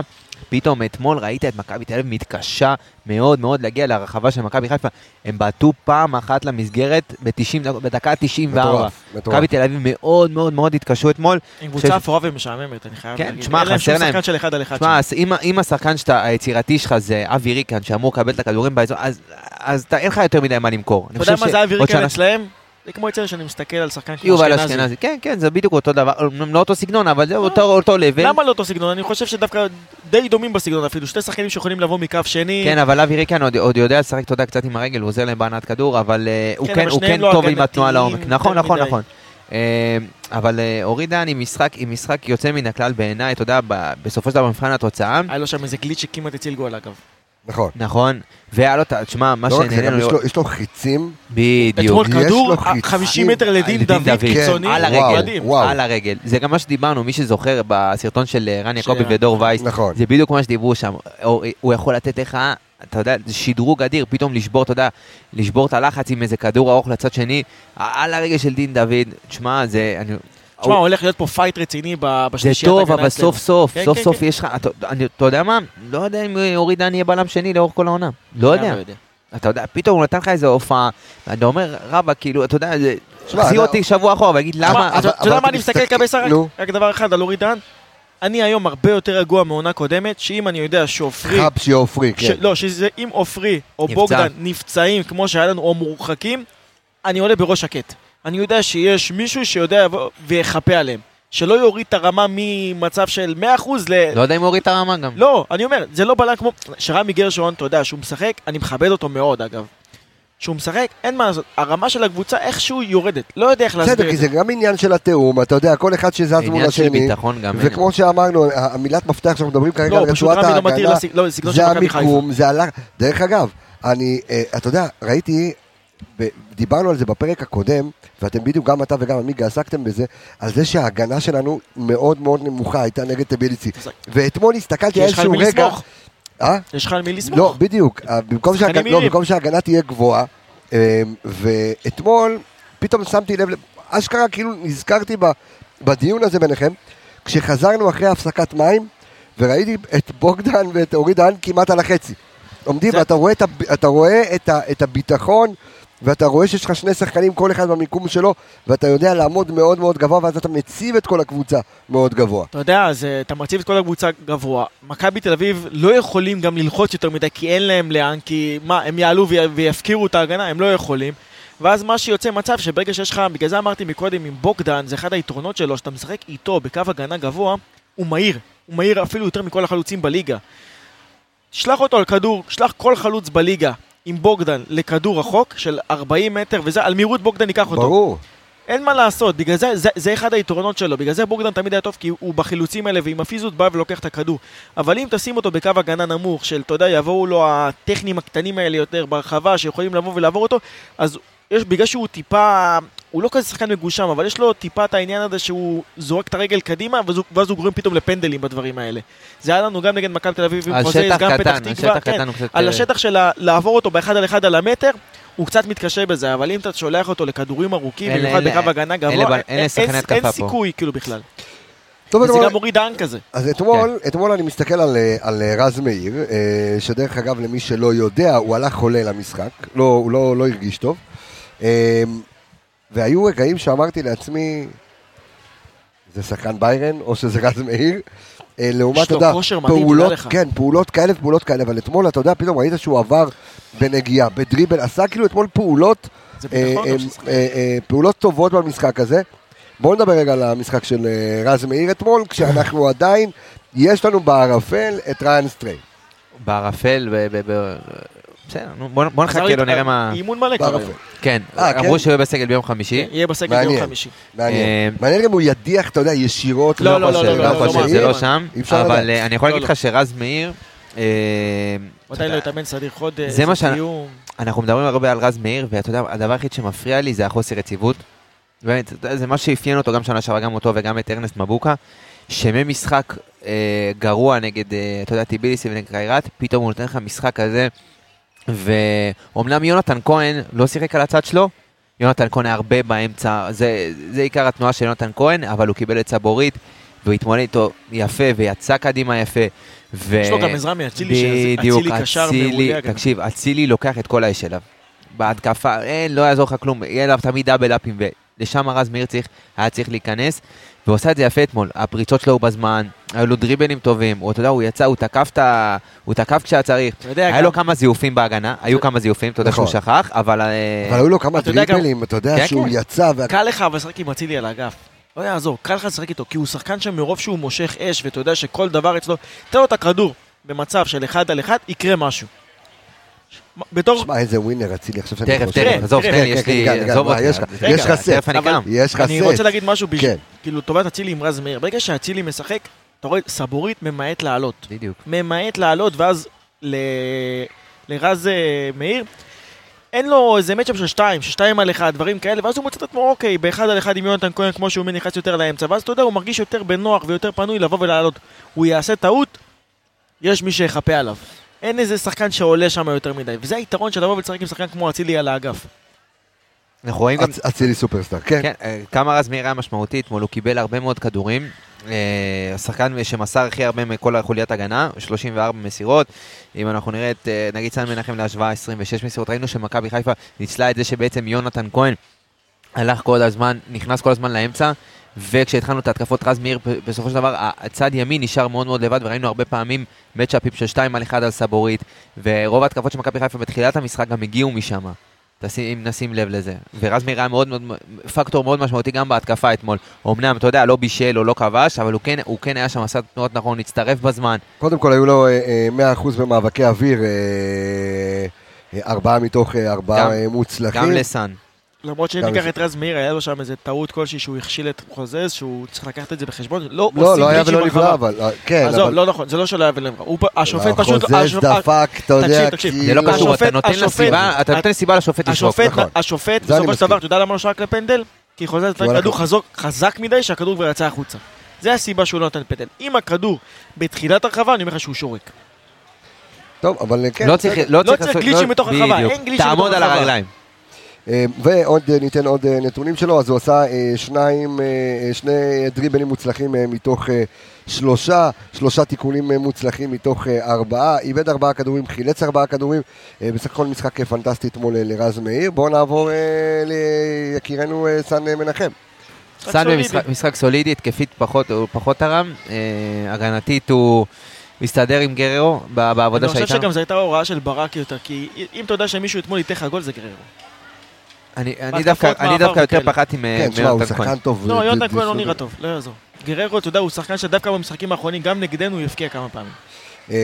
פתאום אתמול ראית את מכבי תל אביב מתקשה מאוד מאוד להגיע לרחבה של מכבי חיפה. הם בעטו פעם אחת למסגרת ב-90, בדקה 94. מטורף, מטורף. מכבי תל אביב מאוד מאוד מאוד התקשו אתמול. עם קבוצה אפורה ומשעממת, אני חייב כן, להגיד. תשמע, אין להם חסר שום להם. שחקן של אחד על אחד תשמע. אז אם, אם השחקן שאתה, היצירתי שלך זה אבי ריקן, שאמור לקבל את הכדורים באזור, אז, אז אתה, אין לך יותר מדי מה למכור. אתה יודע מה ש- זה אבי ריקן אצלהם? זה כמו אצלנו שאני מסתכל על שחקן כמו יובל אשכנזי. כן, כן, זה בדיוק אותו דבר, לא אותו סגנון, אבל זה אותו אותו לבל. למה לא אותו סגנון? אני חושב שדווקא די דומים בסגנון אפילו. שתי שחקנים שיכולים לבוא מקו שני. כן, אבל אבי ריקן עוד, עוד יודע לשחק, אתה יודע, קצת עם הרגל, הוא עוזר להם בהנעת כדור, אבל אה, הוא כן, כן, הוא כן לא טוב עם התנועה לעומק. נכון, נכון, מדי. נכון. אה, אבל אה, אורי דהן עם משחק, עם משחק יוצא מן הכלל בעיניי, אתה יודע, בסופו של דבר במבחן התוצאה, היה לו שם איזה גליץ' שכמעט הציל גול אגב. נכון. נכון, והיה לו, תשמע, מה לא יש לראות, לו- יש לו חיצים, בדיוק. אתמול יש כדור לו חיצים. 50 מטר לדין לדין דוד. קיצוני. על וואו, הרגל. על הרגל. זה גם מה שדיברנו, מי שזוכר בסרטון של אה, רן יעקבי ודור וייס, נכון. זה בדיוק מה שדיברו שם. הוא- הוא יכול לתת לך, אתה יודע, זה שדרוג אדיר, פתאום לשבור, אתה יודע, לשבור את הלחץ עם איזה כדור ארוך לצד שני, על הרגל של דין דוד. תשמע, זה... אני- תשמע, הוא- הולך להיות פה fight רציני ב- זה בשלישיית טוב, הגנה אבל. סוף סוף, כן, סוף כן, סוף כן. יש לך, אתה אני- אתה יודע מה? לא יודע אם אורי דן יהיה בלם שני לאורך כל העונה. לא יודע. לא יודע. אתה יודע, פתאום הוא נתן לך איזה הופעה, ואתה אומר, רבא, כאילו, אתה יודע, זה... אתה- אותי שבוע אחורה, ויגיד תשמע, למה... אתה יודע מה אני מסתכל? נו. רק דבר אחד על אורי דן. אני היום הרבה יותר רגוע מעונה קודמת, שאם אני יודע שעופרי... חבשי עופרי, ש- כן. לא, שזה אם עופרי או. בוגדן נפצעים כמו שהיה לנו או מורחקים, אני עולה בראש שקט. אני יודע שיש מישהו שיודע לבוא ויחפה עליהם. שלא יוריד את הרמה ממצב של 100% ל... לא יודע אם הוא הוריד את הרמה גם. לא, אני אומר, זה לא בלם כמו... שרמי גרשון, אתה יודע, שהוא משחק, אני מכבד אותו מאוד אגב. שהוא משחק, אין מה לעשות, הרמה של הקבוצה איכשהו יורדת, לא יודע איך להסביר בסדר, את כי זה. זה גם עניין של התיאום, אתה יודע, כל אחד שזז מול עניין של השני. ביטחון גם. וכמו שאמרנו, המילת מפתח שאנחנו מדברים כרגע לא, על רצועת לא ההגנה, לא, לסגנון של זה. המיקום, זה עלה... דרך אגב, אני, אה, אתה יודע, ראיתי, דיברנו על זה בפרק הקודם, ואתם בדיוק, גם אתה וגם עמיגה עסקתם בזה, על זה שההגנה שלנו מאוד מאוד נמוכה הייתה נגד טביליסי. ואתמול הסתכלתי על איזשהו רגע... אה? יש לך על מי לסמוך. לא, בדיוק. אה, במקום שההגנה- לא. במקום שההגנה תהיה גבוהה, אה, ואתמול פתאום שמתי לב, אשכרה כאילו נזכרתי בדיון הזה ביניכם, כשחזרנו אחרי הפסקת מים, וראיתי את בוגדן ואת אורי דהן כמעט על החצי. עומדים, זה- ואתה רואה, את, אתה רואה את, ה, את הביטחון, ואתה רואה שיש לך שני שחקנים, כל אחד במיקום שלו, ואתה יודע לעמוד מאוד מאוד גבוה, ואז אתה מציב את כל הקבוצה מאוד גבוה. אתה יודע, אז אה, אתה מציב את כל הקבוצה גבוה. מכבי תל אביב לא יכולים גם ללחוץ יותר מדי, כי אין להם לאן, כי מה, הם יעלו ויפקירו את ההגנה, הם לא יכולים. ואז מה שיוצא מצב שברגע שיש לך, בגלל זה אמרתי מקודם עם בוגדן, זה אחד היתרונות שלו, שאתה משחק איתו בקו הגנה גבוה, הוא מהיר. הוא מהיר אפילו יותר מכל החלוצים בליגה. שלח אותו על כדור, שלח כל חלוץ בליגה עם בוגדן לכדור רחוק של 40 מטר, וזה, על מהירות בוגדן ייקח אותו. ברור. אין מה לעשות, בגלל זה, זה, זה אחד היתרונות שלו, בגלל זה בוגדן תמיד היה טוב, כי הוא בחילוצים האלה ועם הפיזיות בא ולוקח את הכדור. אבל אם תשים אותו בקו הגנה נמוך, של, אתה יודע, יבואו לו הטכנים הקטנים האלה יותר ברחבה, שיכולים לבוא ולעבור אותו, אז יש, בגלל שהוא טיפה, הוא לא כזה שחקן מגושם, אבל יש לו טיפה את העניין הזה שהוא זורק את הרגל קדימה, ואז הוא, ואז הוא גורם פתאום לפנדלים בדברים האלה. זה היה לנו גם נגד מכבי תל אביב, עם על חוזז, שטח גם פתח קטן, על תקווה, שטח כן, קטן הוא קצת... על אה, השטח של לעבור אותו באחד על אחד על המטר, הוא קצת מתקשה בזה, אבל אם אתה שולח אותו לכדורים ארוכים, במיוחד בקו הגנה גבוה, אין-. סיכוי כאילו בכלל. טוב, וזה אתמול- גם מוריד דן כזה. אז אתמול, כן. אתמול אני מסתכל על, אה, על אה, רז מאיר, שדרך אגב, למי שלא יודע, הוא הלך חולה למשחק, לא, הוא לא, לא הרגיש טוב. אה, והיו רגעים שאמרתי לעצמי, זה שחקן ביירן, או שזה רז מאיר. אה, לעומת, אתה יודע, פעולות. כן, פעולות כאלה ופעולות כאלה, אבל אתמול, אתה יודע, פתאום ראית שהוא עבר בנגיעה, בדריבל, עשה כאילו אתמול פעולות, אה, אה, אה, פעולות טובות במשחק הזה. בואו נדבר רגע על המשחק של רז מאיר אתמול, כשאנחנו <coughs> עדיין, יש לנו בערפל את ריין סטריי. בערפל, בסדר, נו, בוא נחכה, לא נראה מה... אימון מלא כבר. כן, אה, כן? אמרו שהוא יהיה בסגל ביום חמישי. כן, יהיה בסגל. ביום חמישי. מעניין. אה, מעניין אם הוא ידיח, אתה יודע, ישירות. לא, לא, לא, לא, לא לא, לא, זה לא, לא לא. שם, אבל. אה, אני יכול לא, להגיד לא. לך שרז מאיר, אה, עדיין לא יתאמן סדיר חודש, זה מה. אנחנו מדברים הרבה על רז מאיר, ואתה יודע, הדבר היחיד שמפריע לי זה החוסר יציבות. באמת, זה מה שאפיין אותו גם שנה שעברה, גם אותו וגם את ארנסט מבוקה, שממשחק אה, גרוע נגד, אה, אתה יודע, טיביליסי ונגד קיירת, פתאום הוא נותן לך משחק כזה, ואומנם יונתן כהן לא שיחק על הצד שלו, יונתן כהן היה הרבה באמצע, זה, זה עיקר התנועה של יונתן כהן, אבל הוא קיבל את סבורית, והוא התמודד איתו יפה, ויצא קדימה יפה. ו... יש לו גם עזרה מאצילי, שאצילי קשר מעולה. תקשיב, אצילי לוקח את כל האש אליו. בהתקפה, אין, לא יעזור לך כלום, יהיה עליו תמיד דאבל אפים, ולשם רז מאיר צריך, היה צריך להיכנס. והוא עשה את זה יפה אתמול, הפריצות שלו בזמן, היו לו דריבלים טובים, הוא, אתה יודע, הוא יצא, הוא תקף, ה... הוא תקף כשהיה צריך, היה גם- לו כמה זיופים בהגנה, היו כמה זיופים, אתה יודע שהוא נכון. שכח, אבל... אה, אבל היו לו כמה אתה יודע גם- דריבלים, אתה יודע כן, שהוא כן. יצא, וה- קל לך אבל לשחק עם אצילי על האגף. לא יעזור, קל לך לשחק איתו, כי הוא שחקן שמרוב שהוא מושך אש, ואתה יודע שכל דבר אצלו, תן לו את הכדור במצב של אחד על אחד, יקרה משהו. בתור... שמע, איזה ווינר אצילי עכשיו שאני תכף, חושב. תכף, עזוב, תראה, תן כן, לי, יש כן, לי, כן, כן, עזוב יש לך- רגע, יש לך סט. תכף אני קם. יש לך אני סט. רוצה להגיד משהו, בש- כן. כאילו, לטובת אצילי עם רז מאיר. ברגע שאצילי משחק, אתה רואה, סבורית ממעט לעלות. בדיוק. ממעט לעלות, ואז ל... לרז אה, מאיר, אין לו איזה מצ'אפ של שתיים, ששתיים על אחד, דברים כאלה, ואז הוא מוצא את עצמו, אוקיי, באחד על אחד עם יונתן כהן, כמו שהוא נכנס יותר לאמצע, ואז אתה יודע, הוא מרגיש יותר בנוח ויותר פנוי לבוא ולעלות. הוא יעשה טעות, יש מי שיחפה עליו. אין איזה שחקן שעולה שם יותר מדי, וזה היתרון של לבוא ולשחק עם שחקן כמו אצילי על האגף. אנחנו רואים גם אצ- אצילי סופרסטאר, כן. כן, אה, כמה רז מאיר היה משמעותי אתמול, הוא קיבל הרבה מאוד כדורים. אה, השחקן שמסר הכי הרבה מכל החוליית הגנה, 34 מסירות. אם אנחנו נראה את, אה, נגיד סן מנחם להשוואה 26 מסירות, ראינו שמכבי חיפה ניצלה את זה שבעצם יונתן כהן הלך כל הזמן, נכנס כל הזמן לאמצע. וכשהתחלנו את ההתקפות רז מאיר, בסופו של דבר הצד ימין נשאר מאוד מאוד לבד, וראינו הרבה פעמים מצ'אפים של 2 על 1 על סבורית, ורוב ההתקפות של מכבי חיפה בתחילת המשחק גם הגיעו משם. אם נשים לב לזה. ורז מאיר היה מאוד מאוד, פקטור מאוד משמעותי גם בהתקפה אתמול. אמנם, אתה יודע, לא בישל או לא כבש, אבל הוא כן, הוא כן היה שם, עשה תנועות נכון, הצטרף בזמן. קודם כל היו לו אה, אה, 100% במאבקי אוויר, אה, אה, ארבעה מתוך אה, ארבעה אה, מוצלחים. גם לסאן. למרות שאם ניקח את רז מאיר, היה לו שם איזה טעות כלשהי שהוא הכשיל את חוזז, שהוא צריך לקחת את זה בחשבון. לא לא, לא היה ולא נברא. אבל... אה, כן, עזוב, אבל... לא נכון, זה לא שלא היה ולא נברא. הוא פ- השופט פשוט... החוזז השופ- דפק, אתה יודע, תקשיב, תקשיב. זה לא כאילו- קשור, אתה נותן לה השופט- סיבה, אתה נותן סיבה לשופט לשרוק. נכון. השופט, בסופו של. דבר, אתה יודע למה לא שרק לפנדל? כי חוזז נתן כדור חזק מדי שהכדור כבר יצא החוצה. זה הסיבה שהוא לא נותן פנדל. אם הכדור בתחילת הרחבה, אני אומר לך שהוא שורק. טוב, אבל אה, כן. לא צריך. לא לא צריך צריך לעשות- גליצ'ים לא- בתוך הרחבה, בדיוק. אין גליצ'ים תעמוד בתוך על הרחבה. הרגליים. אה, ועוד אה, ניתן עוד אה, נתונים שלו, אז הוא עשה אה, שניים, שני דריבלים מוצלחים מתוך שלושה, שלושה תיקונים מוצלחים מתוך ארבעה, איבד ארבעה כדורים, חילץ ארבעה כדורים, בסך הכל משחק פנטסטי אתמול לרז מאיר. בואו נעבור ליקירנו סן מנחם. סולידי. במשחק משחק סולידי, התקפית פחות, הוא פחות תרם, הגנתית הוא מסתדר עם גררו בעבודה אני חושב שהייתה. שגם זו הייתה הוראה של ברק יותר, כי אם אתה יודע שמישהו אתמול ייתן לך גול זה גררו. אני דווקא אני מעבר דווקא יותר. פחדתי מ- כן, תשמע, הוא מיונתן כהן. שחקן טוב. לא, יונתן כהן לא נראה טוב, לא יעזור. גררו, אתה יודע, הוא שחקן שדווקא במשחקים האחרונים, גם נגדנו הוא יפקיע כמה פעמים. אה,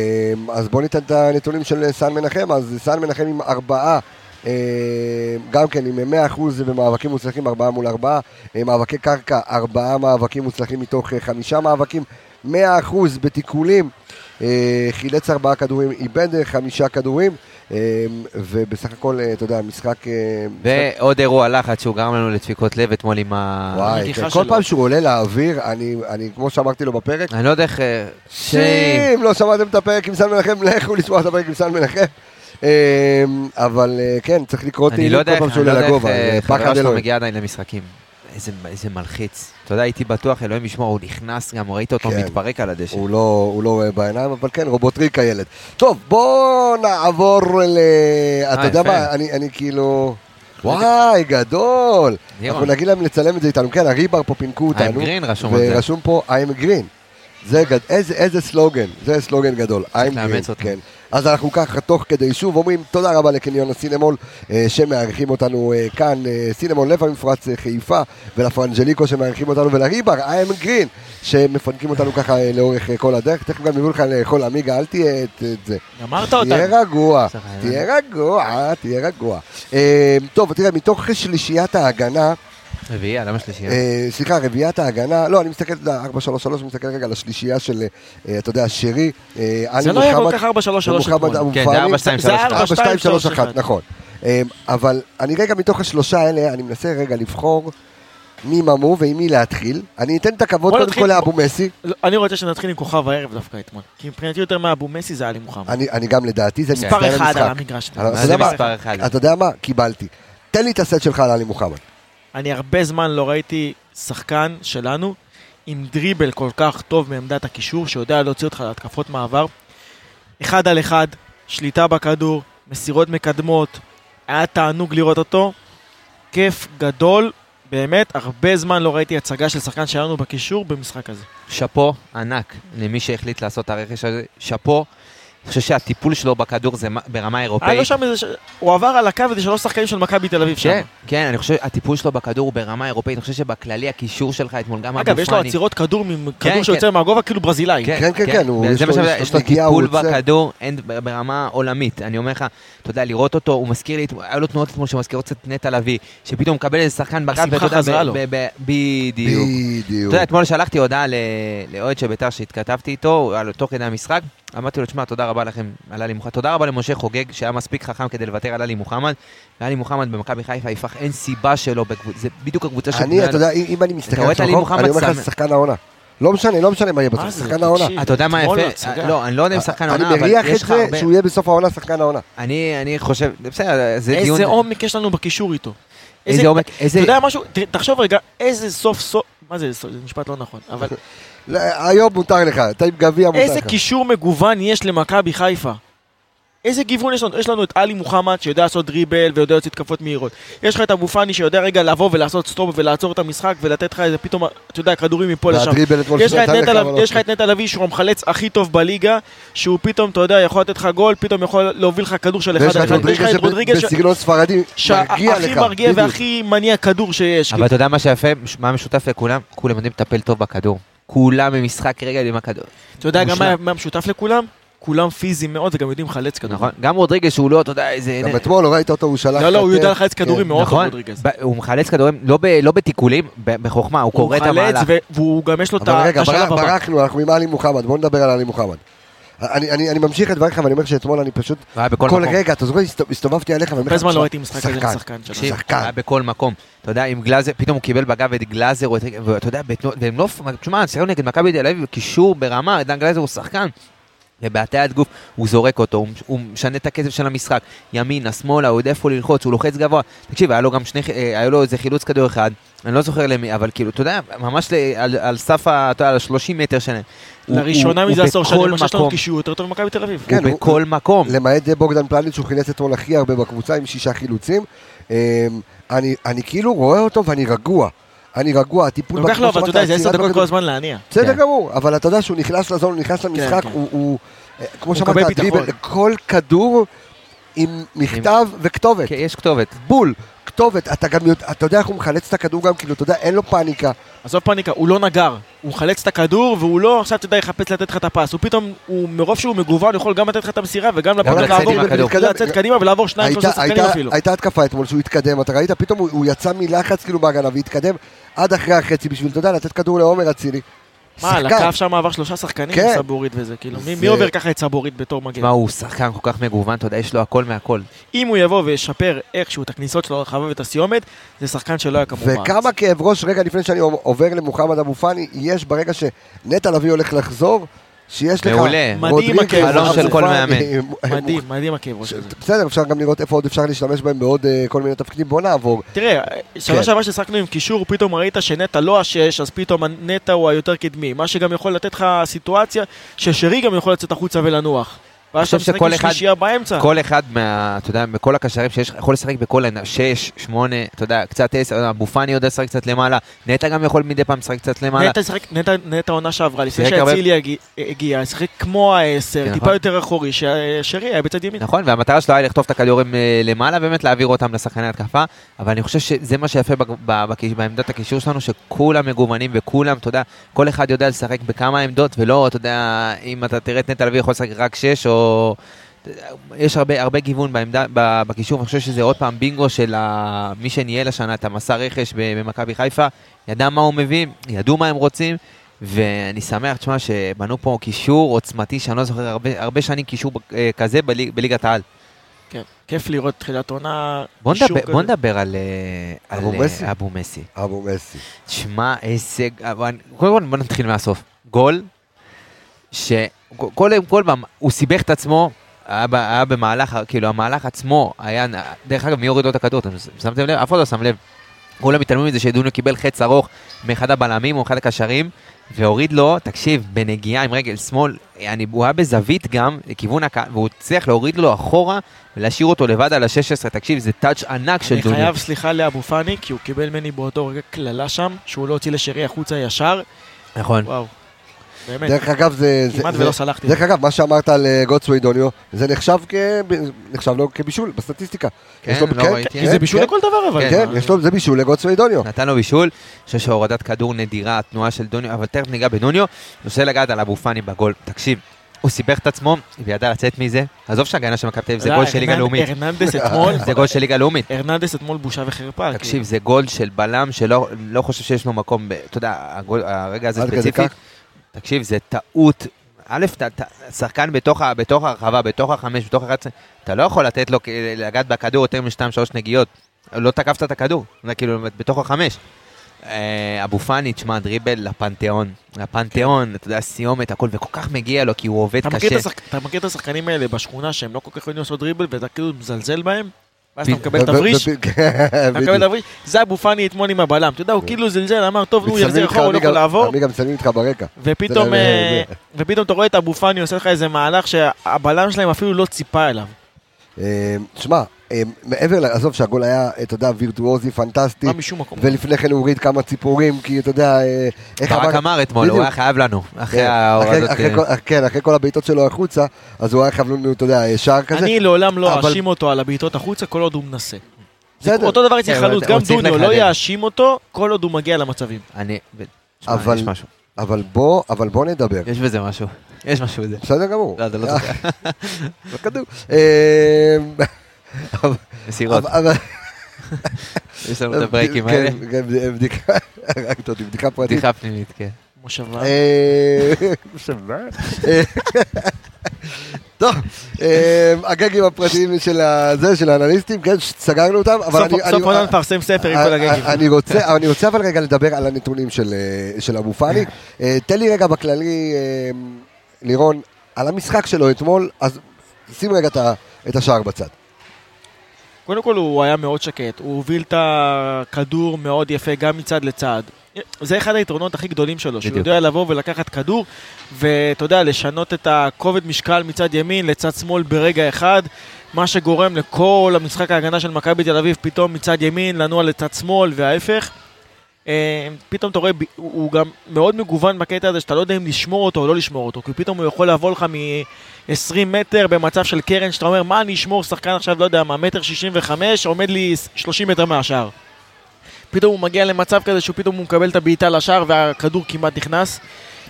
אז בואו ניתן את הנתונים של סן מנחם, אז סן מנחם עם ארבעה, אה, גם כן עם 100% במאבקים מוצלחים, ארבעה מול ארבעה, אה, מאבקי קרקע, ארבעה מאבקים מוצלחים מתוך אה, חמישה מאבקים, 100% בתיקולים, אה, חילץ ארבעה כדורים, איבד חמישה כדורים, ובסך הכל, אה, אתה יודע, משחק... אה, משחק- ועוד אירוע לחץ שהוא גרם לנו לדפיקות לב אתמול עם ה... וואי, הנגיחה כן, כל. פעם שהוא עולה לאוויר, אני, אני, כמו שאמרתי לו בפרק, אני לא יודע איך... אה, שיים. אם לא שמעתם את הפרק עם סן מנחם, <laughs> לכו לשמוע את הפרק עם סן מנחם. אמ, אבל כן, צריך לקרוא אני תהילים לא כל יודע איך פעם אני שהוא לא עולה יודע איך לגובה, אה, זה חברה פחד שלו אלוהים. מגיעה עדיין למשחקים. איזה, איזה מלחיץ. אתה יודע, הייתי בטוח, אלוהים ישמור, הוא נכנס גם, ראית אותו כן. מתפרק על הדשא. הוא לא, הוא לא רואה בעיניים, אבל כן, רובוטריק הילד. טוב, בואו נעבור ל... אתה יודע. מה, אני, אני כאילו... וואי, גדול. אנחנו נגיד להם לצלם את זה איתנו. כן, הריבר פה פינקו אותנו. I'm green רשום על זה. ורשום פה I'm green. זה גד... איזה, איזה סלוגן, זה סלוגן גדול. I'm green. כן. אז אנחנו ככה תוך כדי שוב אומרים תודה רבה לקניון הסינמול אה, שמארחים אותנו אה, כאן, אה, סינמול לב המפרץ חיפה ולפרנג'ליקו שמארחים אותנו ולריבר, I'm green שמפנקים אותנו ככה לאורך כל הדרך. תכף גם יביאו לך לאכול עמיגה, אל תהיה את זה. גמרת אותנו. תהיה רגוע, תהיה רגוע, תהיה רגוע. טוב, תראה, מתוך שלישיית ההגנה, רביעייה, למה שלישייה? אה, סליחה, רביעיית ההגנה, לא, אני מסתכל, אתה יודע, 4-3-3, אני מסתכל רגע על השלישייה של, אה, אתה יודע, שרי, אה, זה לא היה כל כך 4-3-3 ומוחמד אתמול. אבו כן, פאני. זה 4-2-3-1. זה היה 4-2-3-1, 4-2-3-1. נכון. אה, אבל אני רגע מתוך השלושה האלה, אני מנסה רגע לבחור מי ממו ועם מי להתחיל. אני אתן את הכבוד קודם כל לאבו מסי. לא, אני רוצה שנתחיל עם כוכב הערב דווקא אתמול. כי מבחינתי יותר מאבו מסי זה עלי מוחמד. אני אני גם לדעתי, זה מספר אחד על. המגרש. אתה יודע מה? קיבלתי. תן לי את הסט שלך על עלי מוחמד. אני הרבה זמן לא ראיתי שחקן שלנו עם דריבל כל כך טוב מעמדת הקישור, שיודע להוציא אותך להתקפות מעבר. אחד על אחד, שליטה בכדור, מסירות מקדמות, היה תענוג לראות אותו. כיף גדול באמת, הרבה זמן לא ראיתי הצגה של שחקן שהיה לנו בקישור במשחק הזה. שאפו ענק למי שהחליט לעשות את הרכש הזה, שאפו. אני חושב שהטיפול שלו בכדור זה ברמה היה לו אירופאית. שם איזה... ש- הוא עבר על הקו איזה שלוש שחקנים של מכבי תל אביב שם. כן, כן, אני חושב שהטיפול שלו בכדור הוא ברמה אירופאית, אני חושב שבכללי הקישור שלך אתמול גם אגב, יש לו עצירות כדור מכדור כן, שיוצא כן. מהגובה כאילו ברזילאי. כן, כן, כן, יש זה מה לו- יש יודע, לו יש לו נגיעה, טיפול. בכדור, ברמה עולמית. אני אומר לך, אתה יודע, לראות אותו, הוא מזכיר לי, היה לו תנועות אתמול שמזכירות קצת נטע לביא, שפתאום מקבל איזה שחקן בגב, השמחה ואתה יודע, בדיוק. אתה יודע, אתמול שלחתי הודעה ל- לאוהד של בית"ר שהתכתבתי איתו, על- תוך כדי המשחק, אמרתי לו, תשמע, תודה רבה לכם על עלי מוחמד, תודה רבה למשה חוגג, שהיה מספיק חכם כדי לוותר על עלי מוחמד, ועלי מוחמד במכבי חיפה יפח, אין סיבה שלו, בקבוצ- זה בדיוק הקבוצה אני, שבנויה- אתה יודע, אם אני מסתכל את על עלי מוחמד אני אומר לך, זה שחקן העונה. לא משנה, לא משנה מה יהיה בסוף, זה? שחקן העונה. אתה יודע מה יפה? לא, אני לא יודע אם שחקן אני העונה, אבל מריח את יש לך זה הרבה... שהוא יהיה בסוף העונה שחקן העונה. אני אני חושב, בסדר, זה דיון... איזה עומק יש לנו בקישור איתו. איזה עומק, איזה... אתה יודע משהו? תחשוב רגע, איזה סוף סוף... מה זה, סוף- זה משפט לא נכון, אבל היום מותר לך, אתה עם גביע מותר איזה לך. קישור מגוון יש למכבי חיפה. איזה גיוון יש לנו? יש לנו את עלי מוחמד שיודע לעשות דריבל ויודע לעשות התקפות מהירות. יש לך את אבו פאני שיודע רגע לבוא ולעשות סטופ ולעצור את המשחק ולתת לך איזה פתאום, אתה יודע, כדורים מפה לשם. יש לך את נטע יש לך את נטע לביא שהוא המחלץ הכי טוב בליגה, שהוא פתאום, אתה יודע, יכול לתת לך גול, פתאום יכול להוביל לך כדור של אחד על אחד. ויש לך את רודריגז בסגנון ספרדי, מרגיע לך. מרגיע בדיוק. והכי מניע כדור שיש. אבל אתה יודע מה שיפה, מה משותף לכולם? כולם יודעים לטפל טוב בכדור. כולם במשחק רגע עם הכדור. אתה יודע גם. מה- מה משותף לכולם? כולם פיזיים מאוד וגם יודעים לחלץ כדור. נכון? גם רודריגז שהוא לא, אתה יודע, איזה... גם אתמול, לא ראית אותו, הוא שלח... לא, לא, הוא. יודע לחלץ כדורים כן. מאוד טוב, נכון, רודריגז. הוא מחלץ כדורים, לא לא בתיקולים, בחוכמה, הוא קורא את הוא המהלך. מחלץ ו- והוא גם יש לו את אבל ה- את רגע, השלב ברח- הבא. ברחנו, אנחנו עם עלי מוחמד, בוא נדבר על עלי מוחמד. אני, אני, אני ממשיך את דבריך ואני אומר שאתמול אני פשוט, היה בכל כל מקום. רגע, אתה זוכר, הסת- הסתובבתי עליך ואני אומר הרבה לך, זמן לא "תשמע, ראיתי משחק כזה שחקן, לשחקן שלנו. תקשיב, שחקן. היה בכל מקום. אתה יודע, עם גלאזר, פתאום הוא קיבל בגב את גלאזר, ואתה יודע, והם לא... תשמע, שיחקנו נגד מכבי תל אביב, קישור ברמה, דן גלאזר הוא שחקן. ובהטיית גוף הוא זורק אותו, הוא, הוא משנה את הקצב של המשחק, ימינה, שמאלה, הוא יודע איפה ללחוץ, הוא לוחץ גבוה. תקשיב, היה לו גם שני, אה, היה לו איזה חילוץ כדור אחד, אני לא זוכר למי, אבל כאילו, אתה יודע, ממש על, על סף, ה- אתה יודע, על ה-30 מטר שלהם. הוא- לראשונה הוא- מזה הוא עשור שנים, מה שיש לנו. קישור יותר טוב ממכבי תל אביב. כן, הוא הוא- בכל מקום. למעט בוגדן פלניץ' שהוא חילץ אתמול הכי הרבה בקבוצה עם שישה חילוצים. אמ, אני, אני כאילו רואה אותו ואני רגוע. אני רגוע, הטיפול... לוקח לו, אבל אתה יודע, זה עשר דקות בכדור- כל הזמן להניע. בסדר כן. גמור, אבל אתה יודע שהוא נכנס לזון, הוא נכנס למשחק, כן. הוא, הוא, אה, כמו הוא שאמרת. כל כדור עם מכתב וכתובת. כן, יש כתובת. בול, כתובת, אתה גם יודע, אתה יודע איך הוא מחלץ את הכדור גם, כאילו, אתה יודע, אין לו פאניקה. עזוב פאניקה, הוא לא נגר. הוא מחלץ את הכדור, והוא לא עכשיו, אתה יודע, יחפש לתת לך את הפס. הוא פתאום, הוא מרוב שהוא מגוון, יכול גם לתת לך את המסירה וגם לצאת לעבור. ולהתקדם, לצאת קדימה ולעבור שניים, שלושה שחקנים אפילו. הייתה התקפה אתמול שהוא התקדם, אתה ראית, פתאום הוא, הוא יצא מלחץ כאילו בהגנה והתקדם עד אחרי החצי בשביל, אתה יודע, לתת כדור לעומר אצילי. מה, על. הקו שם עבר שלושה שחקנים, כן. סבורית וזה, כאילו, מי- זה- מי עובר ככה את סבורית בתור מגן? תשמע, הוא שחקן כל כך מגוון, אתה יודע, יש לו הכל מהכל. אם הוא יבוא וישפר איכשהו את הכניסות שלו לרחבה ואת הסיומת, זה שחקן שלא היה בארץ. וכמה כאב ראש רגע לפני שאני עובר למוחמד אבו פאני, יש ברגע שנטע לביא הולך לחזור, שיש לך... מעולה. מדהים הכאב חלום אבו של כל <laughs> פאני, מדהים, מדהים הכאב ראש הזה. בסדר, אפשר גם לראות איפה עוד אפשר להשתמש בהם בעוד אה, כל מיני תפקידים. בוא נעבור. תראה, כן. שנה שעברה ששחקנו עם קישור, פתאום ראית שנטע לא השש, אז פתאום נטע הוא היותר קדמי. מה שגם יכול לתת לך סיטואציה ששרי גם יכול לצאת החוצה ולנוח. ואז אתה משחק עם אחד- שלישייה באמצע. כל אחד מה... אתה יודע, בכל הקשרים שיש לך, יכול לשחק בכל העונה, שש, שמונה, אתה יודע, קצת עשר, אבו פאני יודע לשחק קצת למעלה, נטע גם יכול מדי פעם לשחק קצת למעלה. נטע עונה שעברה, לפני שאצילי הגיע, שיחק כמו העשר, נכון. טיפה יותר אחורי, ששרי היה בצד ימין. נכון, והמטרה שלו היה לכתוב את הכדורים אה, למעלה, באמת להעביר אותם לשחקני התקפה, אבל אני חושב שזה מה שיפה בעמדת הקישור שלנו, שכולם מגוונים וכולם, אתה יודע, כל אחד יודע לשחק בכמה עמדות, ולא, אתה יודע, אם אתה תראה את נטע לביא יכול לשחק רק שש, או... יש הרבה, הרבה גיוון בעמדה, בקישור, אני חושב שזה עוד פעם בינגו של ה... מי שניהל השנה את המסע רכש במכבי חיפה, ידע מה הוא מביא, ידעו מה הם רוצים, ואני שמח, תשמע, שבנו פה קישור עוצמתי, שאני לא זוכר הרבה, הרבה שנים קישור אה, כזה בליג, בליגת העל. כן, כיף לראות תחילת עונה. בוא קישור נדבר, כזה. בוא נדבר על, אה, אבו על, אה, מסי? אבו מסי. אבו מסי. תשמע, איזה... קודם כל בוא נתחיל מהסוף. גול, שקודם כל הוא סיבך את עצמו, היה, במהלך, כאילו המהלך עצמו היה, דרך אגב מי הוריד לו את הכדור, אתם שמתם לב? אף אחד לא שם לב. כולם מתעלמים מזה שדוניו קיבל חץ ארוך מאחד הבלמים או אחד הקשרים, והוריד לו, תקשיב, בנגיעה עם רגל שמאל, אני, הוא היה בזווית גם, לכיוון הקהל, והוא הצליח להוריד לו אחורה ולהשאיר אותו לבד על ה-16, תקשיב, זה טאץ' ענק של אני דוניו. חייב סליחה לאבו פאני, כי הוא קיבל ממני באותו רגע קללה שם, שהוא לא הוציא לשרי החוצה ישר. נכון. וואו. באמת, דרך אגב, זה... זה- כמעט זה- ולא סלחתי. דרך אגב, מה שאמרת על אה, גוטסווי דוניו, זה נחשב כ... נחשב לו כבישול בסטטיסטיקה. כן, יש לו- לא ראיתי. כי זה בישול כן, לכל דבר, אבל. כן, יש לו, זה בישול לגוטסווי דוניו. נתן לו בישול, אני חושב שהורדת כדור נדירה, התנועה של דוניו, אבל תכף ניגע בדוניו. אני רוצה לגעת על אבו פאני בגול. תקשיב, הוא סיבך את עצמו וידע לצאת מזה. עזוב שההגנה של מכבי תל אביב זה לא, גול של ליגה לאומית. הרננדס אתמול, <laughs> זה גול של ליגה לאומית. הרננדס אתמול בושה וחרפה. תקשיב, כאילו. זה גול של בלם שלא לא חושב שיש לו מקום, אתה יודע, הרגע הזה ספציפית. תקשיב, זה טעות. א', אתה- שחקן בתוך בתוך הרחבה, בתוך החמש, בתוך ה-11, אתה לא יכול לתת לו לגעת בכדור יותר משתיים, שלוש נגיעות. לא תקפת את הכדור, זה כאילו בתוך החמש. אה, אבו פאני, תשמע, דריבל לפנתיאון. לפנתיאון, אתה יודע, סיומת, הכל, וכל כך מגיע לו, כי הוא עובד אתה קשה. השחק- אתה מכיר את השחקנים האלה בשכונה שהם לא כל כך יודעים לעשות דריבל ואתה כאילו מזלזל בהם? ואז אתה מקבל תבריש? כן, אתה מקבל. תבריש? זה אבו פאני אתמול עם הבלם. אתה יודע, הוא כאילו זלזל, אמר, טוב, מצלמים יחזיר אחורה, הוא לא יכול לעבור. אני גם מצלמים איתך ברקע. ופתאום, אה, ופתאום אתה רואה את אבו פאני עושה לך איזה מהלך שהבלם שלהם אפילו לא ציפה אליו. אה, שמע, מעבר, ל- עזוב שהגול היה, אתה יודע, וירטואוזי, פנטסטי, לא משום מקום. ולפני כן הוא הוריד כמה ציפורים, כי אתה יודע, אה, איך ברק אמר אתמול, הוא. היה חייב לנו, אחרי כן, ההורדות. אחרי אה, כל- כן, אחרי כל הבעיטות שלו החוצה, אז הוא היה חייב לנו, אתה יודע, שער כזה. אני לעולם לא אבל- אאשים אותו על הבעיטות החוצה כל עוד הוא מנסה. בסדר. אותו דבר אצל כן, חלוץ, גם דוניו, לא. יאשים אותו כל עוד הוא מגיע למצבים. אני... אבל- יש משהו. אבל בוא, אבל בוא נדבר. יש בזה משהו. יש משהו בזה. בסדר גמור. לא, אתה לא זוכר. <laughs> בכדור. מסירות. יש לנו את הברייקים כן, האלה. כן, בדיקה, פרטית. בדיחה פנימית, כן. מושבה. אה, אה, טוב, אה, הגגים הפרטיים של הזה, של האנליסטים, כן, סגרנו אותם, אבל אני... סוף עונה נפרסם ספר עם כל הגגים. אה, אני רוצה, אני רוצה אבל רגע לדבר על הנתונים של, אבו פאני. תן לי רגע בכללי, לירון, על המשחק שלו אתמול, אז שים רגע את השער בצד. קודם כל הוא היה מאוד שקט, הוא הוביל את הכדור מאוד יפה גם מצד לצד. זה אחד היתרונות הכי גדולים שלו, שהוא. יודע לבוא ולקחת כדור, ואתה יודע, לשנות את הכובד משקל מצד ימין לצד שמאל ברגע אחד, מה שגורם לכל המשחק ההגנה של מכבי תל אביב פתאום מצד ימין לנוע לצד שמאל וההפך. אה, פתאום אתה רואה, הוא גם מאוד מגוון בקטע הזה שאתה לא יודע אם לשמור אותו או לא לשמור אותו, כי פתאום הוא יכול לבוא לך מ-20 מטר במצב של קרן, שאתה אומר, מה אני אשמור שחקן עכשיו, לא יודע מה, מטר 65, עומד לי 30 מטר מהשער. פתאום הוא מגיע למצב כזה שהוא פתאום הוא מקבל את הבעיטה לשער והכדור כמעט נכנס.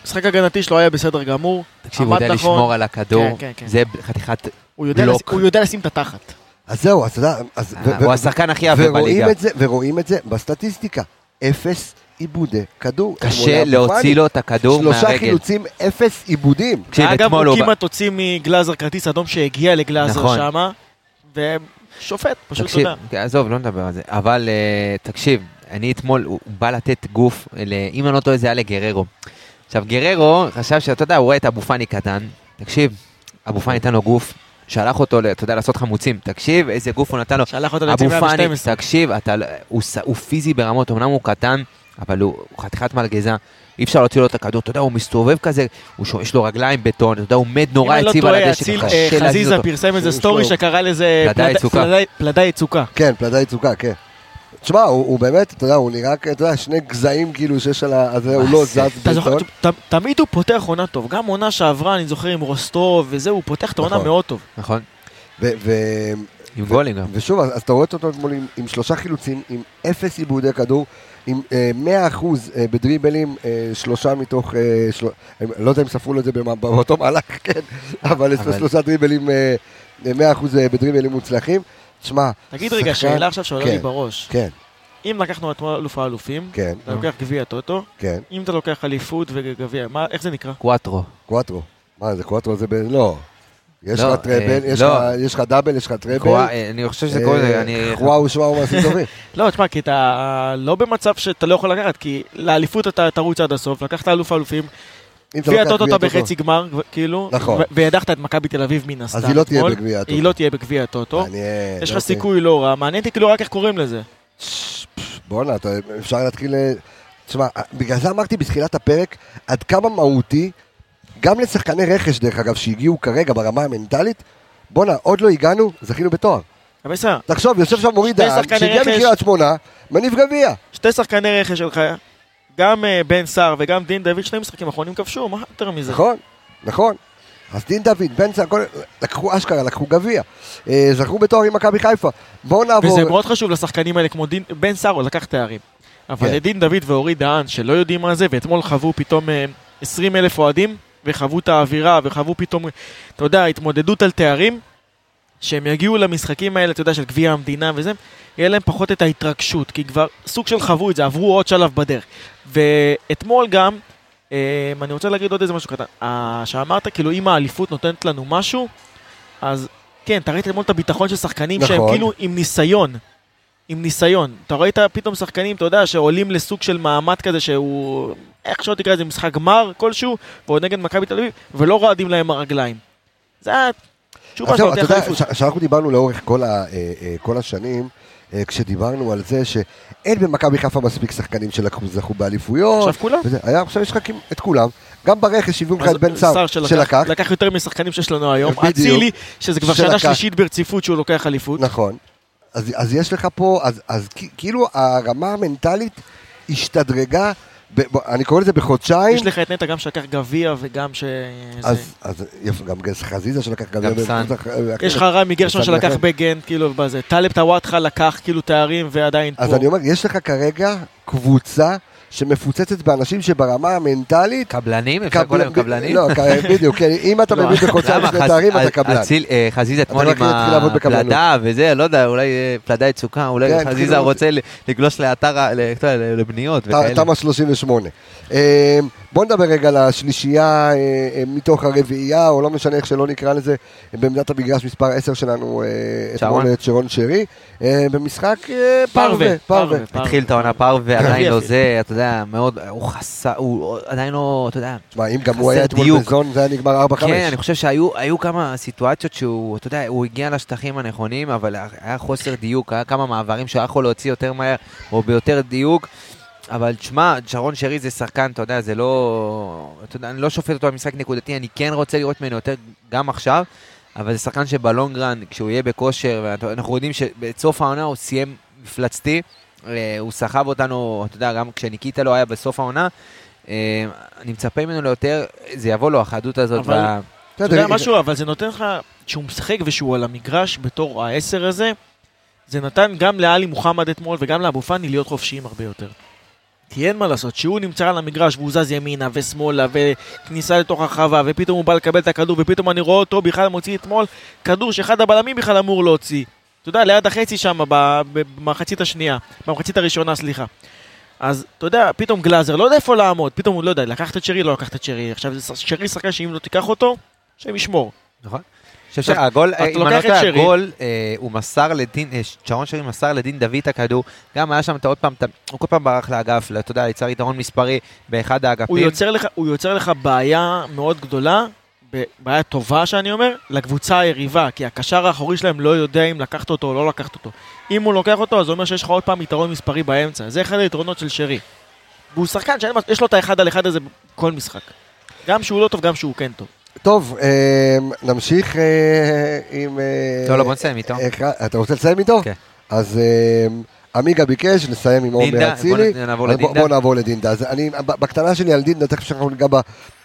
משחק הגנתי שלו היה בסדר גמור. תקשיב, הוא יודע נכון. לשמור על הכדור. כן, כן, כן. זה חתיכת... הוא יודע, בלוק. לש... הוא יודע לשים את התחת. אז זהו, אז אתה יודע, ו- הוא השחקן הכי ורואים בליגה. ורואים את זה בסטטיסטיקה. אפס עיבודי כדור. קשה להוציא. לו את הכדור שלושה מהרגל. חילוצים, אפס עיבודים. אגב, הוא. כמעט הוציא מגלאזר כרטיס אדום שהגיע לגלאזר נכון. שמה, ושופט, פשוט. כן, עזוב, לא נדבר על זה. אבל אה, תקשיב, אני אתמול, הוא בא לתת גוף, אם אני לא טועה זה היה לגררו. עכשיו, גררו חשב שאתה יודע, הוא רואה את אבו פאני קטן. תקשיב, אבו פאני נתן לו גוף, שלח אותו, אתה יודע, לעשות חמוצים. תקשיב, איזה גוף הוא נתן לו. שלח אותו פאני, ב-12. תקשיב, אתה, לא- הוא, ס- הוא פיזי ברמות, אמנם הוא קטן, אבל הוא, הוא חתיכת מלגזה. אי אפשר להוציא לו את הכדור, אתה יודע, הוא מסתובב כזה, הוא ש... יש לו רגליים בטון, אתה יודע, הוא מת נורא אם לא יציב על הדשא, אציל קשה אה, להזיז חזיזה אותו. פרסם איזה סטורי שקרא לזה פלדה יצוקה. כן, פלדה יצוקה, כן. תשמע, הוא, הוא באמת, אתה יודע, הוא נראה, אתה יודע, שני גזעים כאילו שיש על ה... אז הוא לא זז אתה זוכר, בטון. ת- תמיד הוא פותח עונה טוב, גם עונה שעברה, אני זוכר עם רוסטוב וזה, הוא פותח את העונה נכון. מאוד טוב. נכון, ו- ו- עם גולים גם. ושוב, אז, אז אתה רואה אותו אתמול עם, עם שלושה חילוצים, עם אפס עיבודי כדור, עם אה, 100% אה, בדריבלים, אה, שלושה מתוך, אה, של... לא יודע אם ספרו לו את זה במה- באותו מהלך, <laughs> כן, אבל, אבל- שלושה דריבלים, אה, אה, 100% בדריבלים מוצלחים. תשמע, תגיד רגע, שאלה עכשיו שעולה כן. לי בראש. כן, אם לקחנו אתמול אלוף האלופים, כן, אתה לוקח גביע טוטו, כן, אם אתה לוקח אליפות וגביע, מה- איך זה נקרא? קוואטרו. קואטרו. מה זה, קואטרו זה ב... לא. יש לא, לך טראבל, אה, יש לא. לך- יש לך דאבל, יש לך טראבל. אה, אני חושב שזה קורה, אה, אני... וואו, שוואו, מעשים טובים. <laughs> לא, תשמע, כי אתה לא במצב שאתה לא יכול לקחת, כי לאליפות אתה תרוץ עד הסוף, לקחת אלוף האלופים, אם אתה. בחצי גמר, כאילו, נכון. והדחת את מכבי תל אביב מן הסתם. אז היא לא תהיה. בגביע הטוטו. היא לא תהיה בגביע הטוטו. יש לך אוקיי. סיכוי לא רע, מעניין אותי כאילו רק איך קוראים לזה. בואנה, אפשר להתחיל... תשמע, בגלל זה אמרתי בתחילת הפרק, עד כמה מהותי, גם לשחקני רכש, דרך אגב, שהגיעו כרגע ברמה המנטלית, בואנה, עוד לא הגענו, זכינו בתואר. תחשוב, יושב שם מוריד שני דהן, שהגיע. מקריית שמונה, מניב גביע. שתי שחקני רכש שלך, גם אה, בן סער וגם דין דוד, שני משחקים אחרונים כבשו, מה יותר מזה? נכון, נכון. אז דין דוד, בן סער, הכל- לקחו אשכרה, לקחו גביע. אה, זכו בתואר עם מכבי חיפה. בואו נעבור... וזה מאוד חשוב לשחקנים האלה, כמו דין, בן סער, הוא לקח תארים. אבל כן. לדין דוד ואורי דהן, שלא יודעים מה זה, ואתמול חוו פתאום 20 אלף אוהדים, וחוו את האווירה, וחוו פתאום, אתה יודע, התמודדות על תארים, שהם יגיעו למשחקים האלה, אתה יודע, של גביע המדינה וזה, יהיה להם פחות את ההתרגשות, כי כבר סוג של חוו את זה, עברו עוד שלב בדרך. ואתמול גם, אה, אני רוצה להגיד עוד איזה משהו קטן, אה, שאמרת, כאילו, אם האליפות נותנת לנו משהו, אז כן, אתה ראית אתמול את הביטחון של שחקנים שהם נכון. כאילו עם ניסיון. עם ניסיון. אתה ראית פתאום שחקנים, אתה יודע, שעולים לסוג של מעמד כזה שהוא, איך שלא תקרא לזה, משחק גמר כלשהו, ועוד נגד מכבי תל אביב, ולא רועדים להם הרגליים. זה היה זהו, של אתה יודע, אליפות. ש- שאנחנו דיברנו לאורך כל, ה, אה, אה, כל השנים, אה, כשדיברנו על זה שאין במכבי חיפה מספיק שחקנים שלקחו, באליפויות. עכשיו כולם. וזה, היה, עכשיו יש לך את כולם. גם ברכש הביאו לך את בן סער, שלקח. לקח יותר משחקנים שיש לנו היום. אצילי, שזה כבר שנה. שלישית ברציפות שהוא לוקח אליפות. נכון. אז, אז יש לך פה, אז, כאילו הרמה המנטלית השתדרגה, ב, ב, אני קורא לזה בחודשיים. יש לך את נטע גם שלקח גביע וגם ש... זה- אז, אז יפה, גם חזיזה שלקח גם... גם סאן. יש לך רמי גרשון בסן שלקח. בגנט, כאילו, בזה. טלב טוואטחה לקח כאילו תארים ועדיין פה. אז אני אומר, יש לך כרגע קבוצה שמפוצצת באנשים שברמה המנטלית... קבלנים? אפשר לקרוא להם קבלנים? לא, בדיוק, כן, אם אתה לא. מביא בחודשיים למה? שני תארים, אתה קבלן. אה, חזיזה אתמול רק עם. הפלדה וזה, לא יודע, אולי אה, פלדה יצוקה, אולי כן, חזיזה התחילו- רוצה לגלוש לאתר, לבניות וכאלה. תמ"א 38. בוא נדבר רגע על השלישייה אה, אה, מתוך הרביעייה, או לא משנה איך שלא נקרא לזה, בעמדת המגרש מספר 10 שלנו, אה. אתמול את שרון שרי, במשחק פרווה, פרווה. התחיל את העונה פר ועדיין יפה. לא זה, אתה יודע, מאוד, הוא חסר, הוא עדיין לא, אתה יודע. תשמע, אם גם הוא חסר היה אתמול דיוק. בזון, זה היה נגמר 4-5. כן, אני חושב שהיו היו כמה סיטואציות שהוא, אתה יודע, הוא הגיע לשטחים הנכונים, אבל היה חוסר דיוק, היה כמה מעברים שהוא היה יכול להוציא יותר מהר, או ביותר דיוק. אבל תשמע, שרון שרי זה שחקן, אתה יודע, זה לא... אתה יודע, אני לא שופט אותו במשחק נקודתי, אני כן רוצה לראות ממנו יותר גם עכשיו, אבל זה שחקן שבלונגרן, כשהוא יהיה בכושר, ואנחנו יודעים שבסוף העונה הוא סיים מפלצתי, אה, הוא סחב אותנו, אתה יודע, גם כשניקיטה לא היה בסוף העונה, אה, אני מצפה ממנו ליותר, זה יבוא לו, החדות הזאת. אבל- וה... אתה יודע משהו, אבל זה נותן לך, כשהוא משחק ושהוא על המגרש בתור העשר הזה, זה נתן גם לאלי מוחמד אתמול וגם לאבו פאני להיות חופשיים הרבה יותר. כי אין מה לעשות, שהוא נמצא על המגרש והוא זז ימינה ושמאלה וכניסה לתוך הרחבה ופתאום הוא בא לקבל את הכדור ופתאום אני רואה אותו בכלל מוציא אתמול כדור שאחד הבלמים בכלל אמור להוציא. אתה יודע, ליד החצי שם, במחצית השנייה, במחצית הראשונה, סליחה. אז אתה יודע, פתאום גלאזר, לא יודע איפה לעמוד, פתאום הוא לא יודע, לקחת את שרי, לא לקחת את שרי. עכשיו, שרי שחקן שאם לא תיקח אותו, השם ישמור. נכון. חושב שהגול, אתה אם אני לא טועה. הגול, אה, הוא מסר לדין, אה, שרון שרי מסר לדין דוד את הכדור, גם היה שם עוד פעם, הוא כל פעם ברח לאגף, אתה יודע, יצר יתרון מספרי באחד האגפים. הוא יוצר לך, הוא יוצר לך בעיה מאוד גדולה, בעיה טובה שאני אומר, לקבוצה היריבה, כי הקשר האחורי שלהם לא יודע אם לקחת אותו או לא לקחת אותו. אם הוא לוקח אותו, אז זה אומר שיש לך עוד פעם יתרון מספרי באמצע. זה אחד היתרונות של שרי. והוא שחקן שיש לו את האחד על אחד הזה בכל משחק. גם שהוא לא טוב, גם שהוא כן טוב. טוב, אה, נמשיך אה, עם... לא, לא, בוא נסיים איתו. אתה רוצה לסיים איתו? כן. אז עמיגה ביקש, נסיים עם עומר אצילי. בוא נעבור לדינדה. אז אני, בקטנה שלי על דינדה, תכף שאנחנו ניגע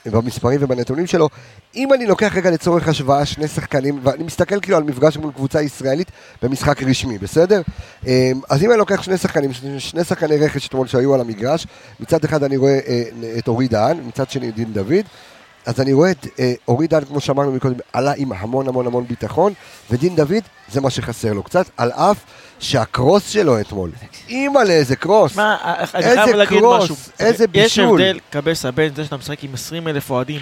במספרים ובנתונים שלו. אם אני לוקח רגע לצורך השוואה שני שחקנים, ואני מסתכל כאילו על מפגש מול קבוצה ישראלית במשחק רשמי, בסדר? אז אם אני לוקח שני שחקנים, שני- שחקני רכש אתמול שהיו על המגרש, מצד אחד אני רואה אה, את אורי דהן, מצד שני דין דוד. אז אני רואה את אה, אורי דהן, כמו שאמרנו מקודם, עלה עם המון המון המון ביטחון, ודין דוד, זה מה שחסר לו קצת, על אף שהקרוס שלו אתמול, אימא'לה, איזה קרוס. מה, אני איזה חייב להגיד קרוס, משהו. איזה יש בישול. הבדל, קבסה, בין זה שאתה משחק עם 20 אלף אוהדים,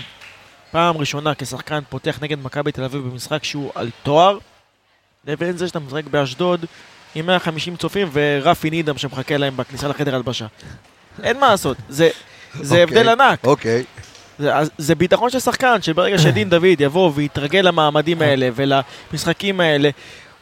פעם ראשונה כשחקן פותח נגד מכבי תל אביב במשחק שהוא על תואר, לבין זה שאתה משחק באשדוד עם 150 צופים ורפי נידם שמחכה להם בכניסה לחדר הלבשה. אין מה לעשות, זה, זה אוקיי, הבדל ענק. אוקיי. זה, זה ביטחון של שחקן, שברגע שדין דוד יבוא ויתרגל למעמדים האלה ולמשחקים האלה,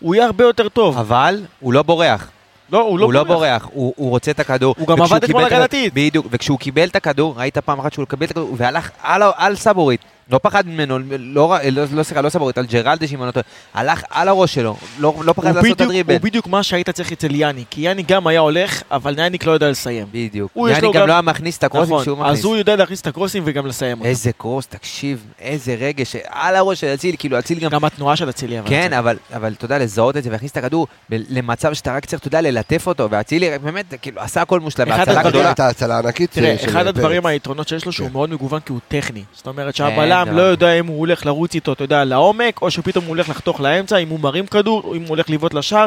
הוא יהיה הרבה יותר טוב. אבל הוא לא בורח. לא, הוא לא הוא לא בורח. בורח, הוא הוא רוצה את הכדור. הוא גם עבד אתמול הגנתית. בדיוק, וכשהוא קיבל את הכדור, ראית פעם אחת שהוא קיבל את הכדור, והלך על על סבורית. לא פחד ממנו, לא לא- לא סליחה, לא סבורית, על ג'רלדש אם אני לא טועה. הלך על הראש שלו, לא לא פחד לעשות את הדריבל. הוא בדיוק מה שהיית צריך אצל יאני, כי יאני גם היה הולך, אבל יאניק לא יודע לסיים. בדיוק. הוא יש יאני לו גם גם- לא היה מכניס את הקרוסים נכון, שהוא מכניס. אז הוא יודע להכניס את הקרוסים וגם לסיים אותם. איזה קרוס, תקשיב, איזה רגש, על הראש של אצילי, כאילו אצילי גם... גם התנועה של אצילי. אבל כן. אבל, אבל אתה יודע, לזהות את זה ולהכניס את הכדור ב- למצב שאתה רק צריך, אתה יודע, ללטף אותו, ואצילי באמת, כאילו, עשה הכל מושלם, אחד בהצלה הדברים- גדולה. הייתה הצלה ענקית תראה, של אחד פרץ. הדברים, היתרונות שיש לו, שהוא. מאוד מגוון כי הוא טכני. זאת אומרת אין שהבלם דבר. לא יודע אם הוא הולך לרוץ איתו, אתה יודע, לעומק, או שפתאום הוא הולך לחתוך לאמצע, אם הוא מרים כדור, או אם הוא הולך לבעוט לשער.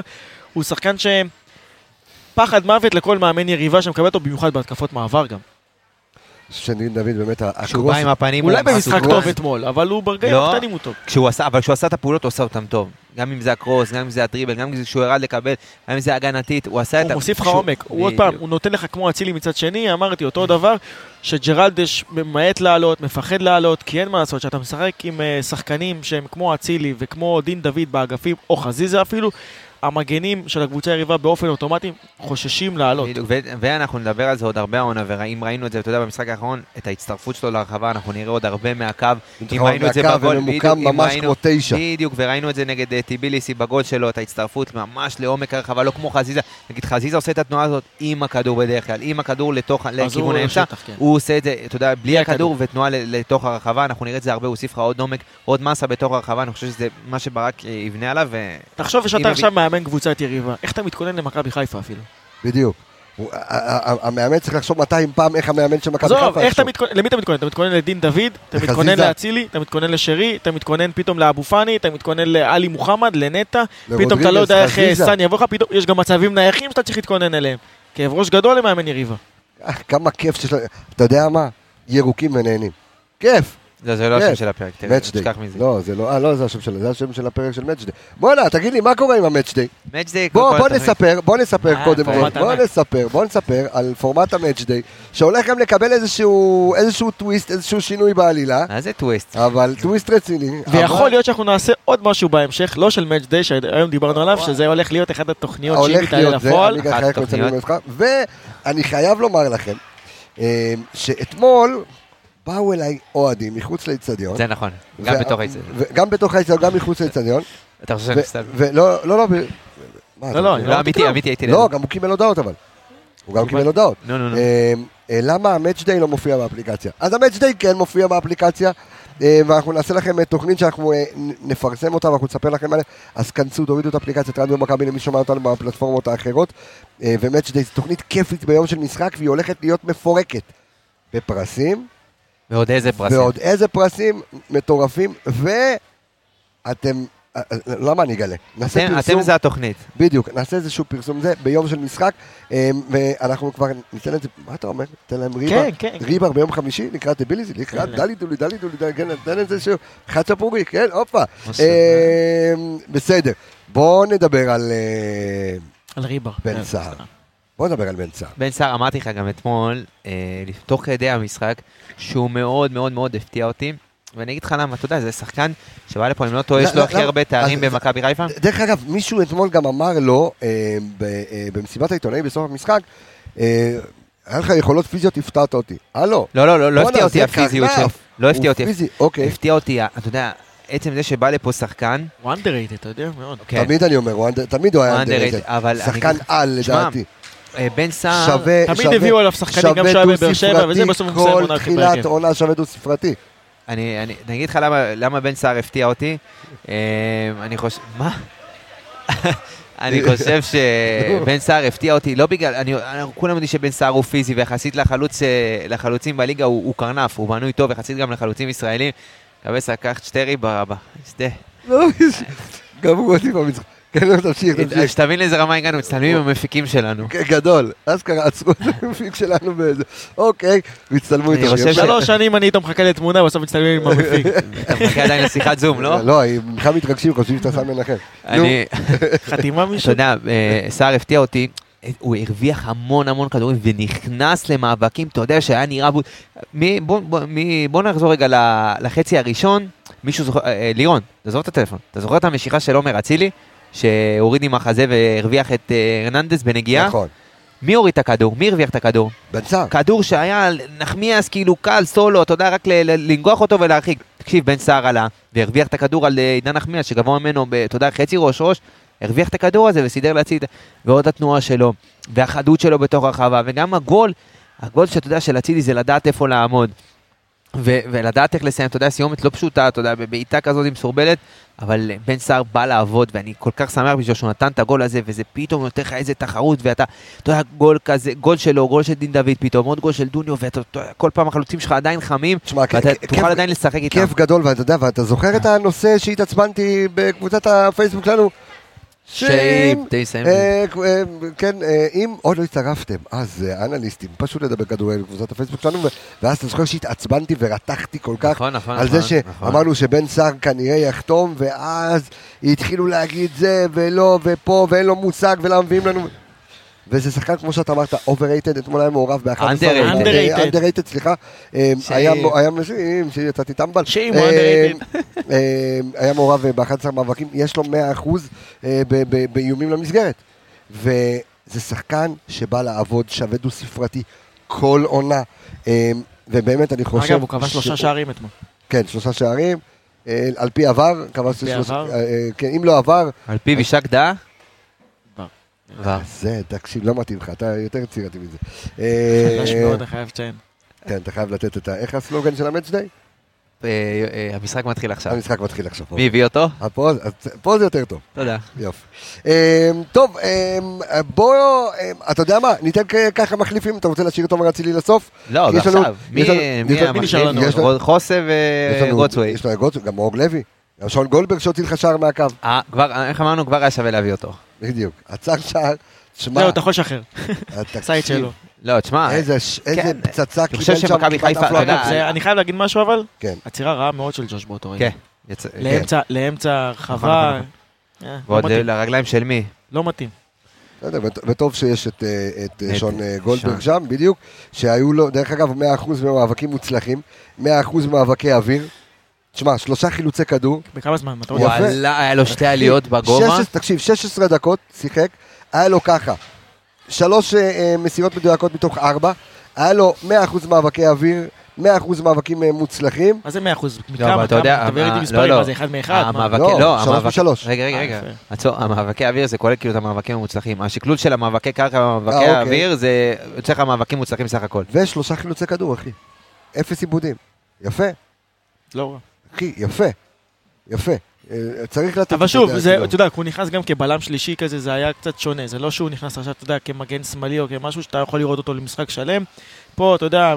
הוא שחקן שפחד מוות לכל מאמן יריבה שמקבל אותו, במיוחד בהתקפות מעבר גם. שדין דוד באמת, כשהוא הקרוס, בא עם הפנים... אולי במשחק. טוב אתמול, אבל הוא ברגעים לא. הקטנים הוא טוב. כשהוא עשה, אבל כשהוא עשה את הפעולות, הוא עשה אותן טוב. גם אם זה הקרוס, גם אם זה הדריבל, גם אם זה כשהוא ירד לקבל, גם אם זה הגנתית, הוא עשה את הוא. מוסיף לך עומק, הוא עוד. פעם, הוא נותן לך כמו אצילי מצד שני, אמרתי אותו דבר, שג'רלדש ממעט לעלות, מפחד לעלות, כי אין מה לעשות, שאתה משחק עם אה, שחקנים שהם כמו אצילי וכמו דין דוד באגפים, או חזיזה אפילו, המגנים של הקבוצה היריבה באופן אוטומטי חוששים לעלות. בדיוק, ואנחנו נדבר על זה עוד הרבה העונה, ואם ראינו את זה, אתה יודע, במשחק האחרון, את ההצטרפות שלו לרחבה, אנחנו נראה עוד הרבה מהקו. אם ראינו את זה בגול, וממוקם בדיוק, אם ממש ראינו- כמו תשע. בדיוק, וראינו את זה נגד אה, טיביליסי בגול שלו, את ההצטרפות ממש לעומק הרחבה, לא כמו חזיזה. נגיד, חזיזה עושה את התנועה הזאת עם הכדור בדרך כלל, עם הכדור לכיוון האמצע. כן. הוא עושה את זה, אתה יודע, בלי הכדור. ותנועה ל- לתוך הרחבה, אנחנו נראה את זה הרבה, הוא הוסיף לך עוד עומק, עוד מסה בתוך הרחבה, אני חושב שזה מה שברק יבנה עליו, ו... תחשוב אם שאתה הביא- עכשיו מאמן קבוצת יריבה, איך אתה מתכונן למכבי חיפה אפילו? בדיוק. המאמן צריך לחשוב 200 פעם איך המאמן של מכבי חיפה יחשוב. למי אתה מתכונן? אתה מתכונן לדין דוד, אתה. מתכונן לאצילי, אתה מתכונן לשרי, אתה מתכונן פתאום לאבו פאני, אתה מתכונן לאלי מוחמד, לנטע, פתאום אתה לא יודע איך אה. סאן יבוא לך, פתאום יש גם מצבים נייחים שאתה צריך להתכונן אליהם. כאב ראש גדול למאמן יריבה. כמה כיף שיש לנו, אתה יודע מה? ירוקים ונהנים. כיף. לא, זה לא. השם של הפרק, תראה. תשכח מזה. לא, זה לא, אה, לא זה השם שלו, זה השם של הפרק של Match day. בואנה, תגיד לי, מה קורה עם? Match day, בוא, בוא. נספר, בוא נספר אה, קודם כל, בוא. נספר, בוא נספר על פורמט day, שהולך גם לקבל איזשהו, איזשהו טוויסט, איזשהו שינוי בעלילה, מה זה טוויסט? אבל טוויסט רציני. ויכול להיות שאנחנו נעשה עוד משהו בהמשך, לא של מאץ' דיי, שהיום דיברנו עליו, שזה הולך להיות אחת התוכניות הולך להיות זה, לפועל. לציין אותך, ואני חייב לומר לכם, אה, שאתמול באו אליי אוהדים מחוץ לאצטדיון. זה נכון, גם ו- בתוך האצטדיון. ו- גם בתוך האצטדיון, גם מחוץ לאצטדיון. אתה חושב ו- שאני. ולא, לא, לא, ב- מה, אתה- לא, אני לא, אמיתי, אמיתי, הייתי לא. גם הוא קיבל הודעות אבל. הוא גם קיבל הודעות. נו, נו, נו. אה, למה Day לא מופיע באפליקציה? אז Day כן מופיע באפליקציה, אה, ואנחנו נעשה לכם אה, תוכנית שאנחנו אה, נפרסם אותה ואנחנו נספר לכם עליה, אז כנסו, תורידו את אפליקציית רדיו מכבי למי שומע אותנו בפלטפורמות האחרות. אה, Day זו תוכנית כיפית ביום של משחק, והיא הולכת להיות מפורקת בפרסים, ועוד איזה פרסים. ועוד איזה פרסים מטורפים, ואתם... אה, אה, למה אני אגלה? נעשה אתם- פרסום. אתם זה התוכנית. בדיוק, נעשה איזשהו פרסום זה ביום של משחק, אה, ואנחנו כבר ניתן את זה, מה אתה אומר? ניתן להם ריבר, כן, כן. ריבר ביום חמישי, לקראת ביליזי, לקראת כן. דלי דולי, דלי דולי, דלי, כן, ניתן את זה שהוא חצ'פורי, כן, הופה. משה. אה, בסדר, בואו נדבר על אה, על ריבר. בן כן, סער. בואו נדבר על בן סער. בן סער, אמרתי לך גם אתמול, תוך כדי המשחק, שהוא מאוד מאוד מאוד הפתיע אותי. ואני אגיד לך למה, אתה יודע, זה שחקן שבא לפה, אם לא טועה, יש לא, לו לא, הכי לא. הרבה תארים במכבי חיפה. דרך אגב, מישהו אתמול גם אמר לו, אה, ב- אה, במסיבת העיתונאים בסוף המשחק, אה, היה לך יכולות פיזיות, הפתעת אותי. הלו, לא, לא, לא, לא הפתיע אותי הפיזיות. שלו. לא הפתיע אותי. אוקיי. הפתיע אותי, אתה יודע, עצם זה שבא לפה שחקן, הוא underrated, אתה יודע, מאוד. כן, תמיד אני אומר, תמיד הוא היה. אבל... שחקן על לדעתי. אה, בן סער, שווה, תמיד שווה- הביאו עליו שחקנים גם שהיה בבאר שבע, דו-ספרתי, וזה בסוף הוא מסיים כל תחילת. עונה שווה דו ספרתי. אני, אני, אני אגיד לך למה, למה בן סער הפתיע אותי. אה, אני חושב... מה? <laughs> אני חושב שבן סער הפתיע אותי, לא בגלל, אני, אנחנו כולם יודעים שבן סער הוא פיזי, ויחסית לחלוץ, אה, לחלוצים בליגה הוא, הוא קרנף, הוא בנוי טוב, יחסית גם לחלוצים ישראלים. קבסה, קח את שטרי ברבה, שדה. <laughs> גם הוא אותי במשחק. כן, לא, תמשיך, תמשיך. שתבין לאיזה רמה הגענו, מצטלמים עם המפיקים שלנו. כן, גדול. אז קרה, עצרו את המפיק שלנו באיזה... אוקיי, והצטלמו איתו. שלוש שנים אני איתו מחכה לתמונה, בסוף מצטלמים עם המפיק. אתה מחכה עדיין לשיחת זום, לא? לא, ממך מתרגשים, חושבים שאתה שם מנחם. אני... חתימה אתה מישהו? יודע, אה, סער הפתיע אותי, הוא הרוויח המון המון כדורים ונכנס למאבקים, אתה יודע שהיה נראה... בו- מי- בוא- בוא מי- בוא נחזור רגע לחצי הראשון, מישהו זוכר, אה, אה, לירון, אתה זוכר את הטלפון, אתה זוכר את המשיכה של עומר אצילי? שהוריד עם החזה והרוויח את אה, הרננדס בנגיעה. נכון. מי הוריד את הכדור? מי הרוויח את הכדור? בן סער. כדור שהיה נחמיאס כאילו קל, סולו, אתה יודע, רק לנגוח אותו ולהרחיק. תקשיב, בן סער עלה והרוויח את הכדור על אה, עידן נחמיאס, שגבוה ממנו, אתה יודע, חצי ראש ראש, הרוויח את הכדור הזה וסידר להציל, את- ועוד התנועה שלו, והחדות שלו בתוך הרחבה, וגם הגול, הגול שאתה יודע של אצילי זה לדעת איפה לעמוד. ו- ולדעת איך לסיים, אתה יודע, סיומת לא פשוטה, אתה יודע, בבעיטה כזאת מסורבלת, אבל בן סער בא לעבוד, ואני כל כך שמח בשבילו שהוא נתן את הגול הזה, וזה פתאום נותן לך איזה תחרות, ואתה, אתה יודע, גול כזה, גול שלו, גול של דין דוד פתאום, עוד גול של דוניו, ואתה, כל פעם החלוצים שלך עדיין חמים, תשמע, ואתה כ- תוכל כיף- עדיין לשחק איתם. כיף גדול, ואתה יודע, ואתה זוכר את הנושא שהתעצבנתי בקבוצת הפייסבוק שלנו? תסיים. אה, אה, כן, אה, אם עוד לא הצטרפתם, אז אנליסטים, פשוט לדבר כדורגל בקבוצת הפייסבוק שלנו, ואז אתה זוכר שהתעצבנתי ורתחתי כל כך נכון, נכון, על זה נכון, נכון. שאמרנו שבן סער כנראה יחתום, ואז התחילו להגיד זה ולא, ופה, ואין לו מושג, ולמה מביאים לנו... וזה שחקן, כמו שאתה אמרת, overrated, אתמול היה מעורב ב-11... Underrated. Underrated. underrated, סליחה. אה, היה היה משים, שיצאתי טמבל. שאם אה, הוא. אה, היה מעורב ב-11 מאבקים, יש לו 100% אה, ב- ב- באיומים למסגרת. וזה שחקן שבא לעבוד שווה דו ספרתי כל עונה. אה, ובאמת, אני חושב... אגב, הוא כבש שלושה שערים אתמול. כן, שלושה שערים. אה, על פי עבר, כבש פי שלושה... עבר? אה, אה, כן, אם לא עבר, על פיו יישק דעה? זה, תקשיב, לא מתאים לך, אתה יותר יצירתי מזה. אה, חדש מאוד, אני חייב לציין. כן, אתה חייב לתת את ה... איך הסלוגן של המאץ' דיי? אה, אה, המשחק מתחיל עכשיו. המשחק מתחיל עכשיו. מי הביא אותו? אה, פה זה יותר טוב. תודה. יופי. טוב, בואו, אתה יודע מה, ניתן ככה מחליפים, אתה רוצה להשאיר את עומר אצילי לסוף? לא, ועכשיו, מי נשאר לנו? חוסה וגוטסווי. יש לנו גוטסווי, גם אורג לוי, גם שון גולדברג שהוציא לך שער מהקו, אה, כבר, איך אמרנו? כבר היה שווה להביא אותו. בדיוק. עצר שער, תשמע, זהו, אתה יכול לשחרר. תקשיב, סייד שלו. לא, תשמע, איזה ש- איזה כן. פצצה אני חושב קיבל שם, שמכבי כמעט חיפה, עף לו אתה יודע, הגב. זה- אני חייב להגיד משהו אבל, כן. עצירה רעה מאוד של ג'וש באותו רגע. כן. כן. לאמצע- הרחבה, נכון, אה, לא ועוד מתאים. לרגליים של מי? לא מתאים. בסדר, וטוב שיש את, אה, את אה, שון אה, גולדברג. שם, בדיוק, שהיו לו, דרך אגב, 100% מהמאבקים מוצלחים, 100% מאבקי אוויר. תשמע, שלושה חילוצי כדור, בכמה זמן? אתה יודע? יפה. וואלה, היה לו שתי עליות בגובה. 16, תקשיב, 16 דקות שיחק, היה לו ככה, שלוש אה, אה, מסירות מדויקות מתוך ארבע, היה לו 100% מאבקי אוויר, 100% מאבקים אה, מוצלחים, מה זה 100 אחוז? לא, אבל מכמה? אתה יודע? תדבר איתי מספרים, לא, לא. מה זה אחד מאחד? מה? המאבקי, לא, לא, שלוש המאבק- ושלוש. רגע, רגע, רגע. המאבקי אוויר זה כולל כאילו את המאבקים המוצלחים. השקלול של המאבקי קרקע והמאבקי אה, אוקיי. האוויר זה יוצא לך מאבקים מוצלחים סך הכל. ושלושה חילוצי כדור, אחי. אפס עיבודים. יפה, לא רע. אחי, יפה. יפה. אה, צריך לתת... אבל שוב, זה. אתה יודע, הוא נכנס גם כבלם שלישי כזה, זה היה קצת שונה. זה לא שהוא נכנס עכשיו, אתה יודע, כמגן שמאלי או כמשהו שאתה יכול לראות אותו למשחק שלם. פה, אתה יודע,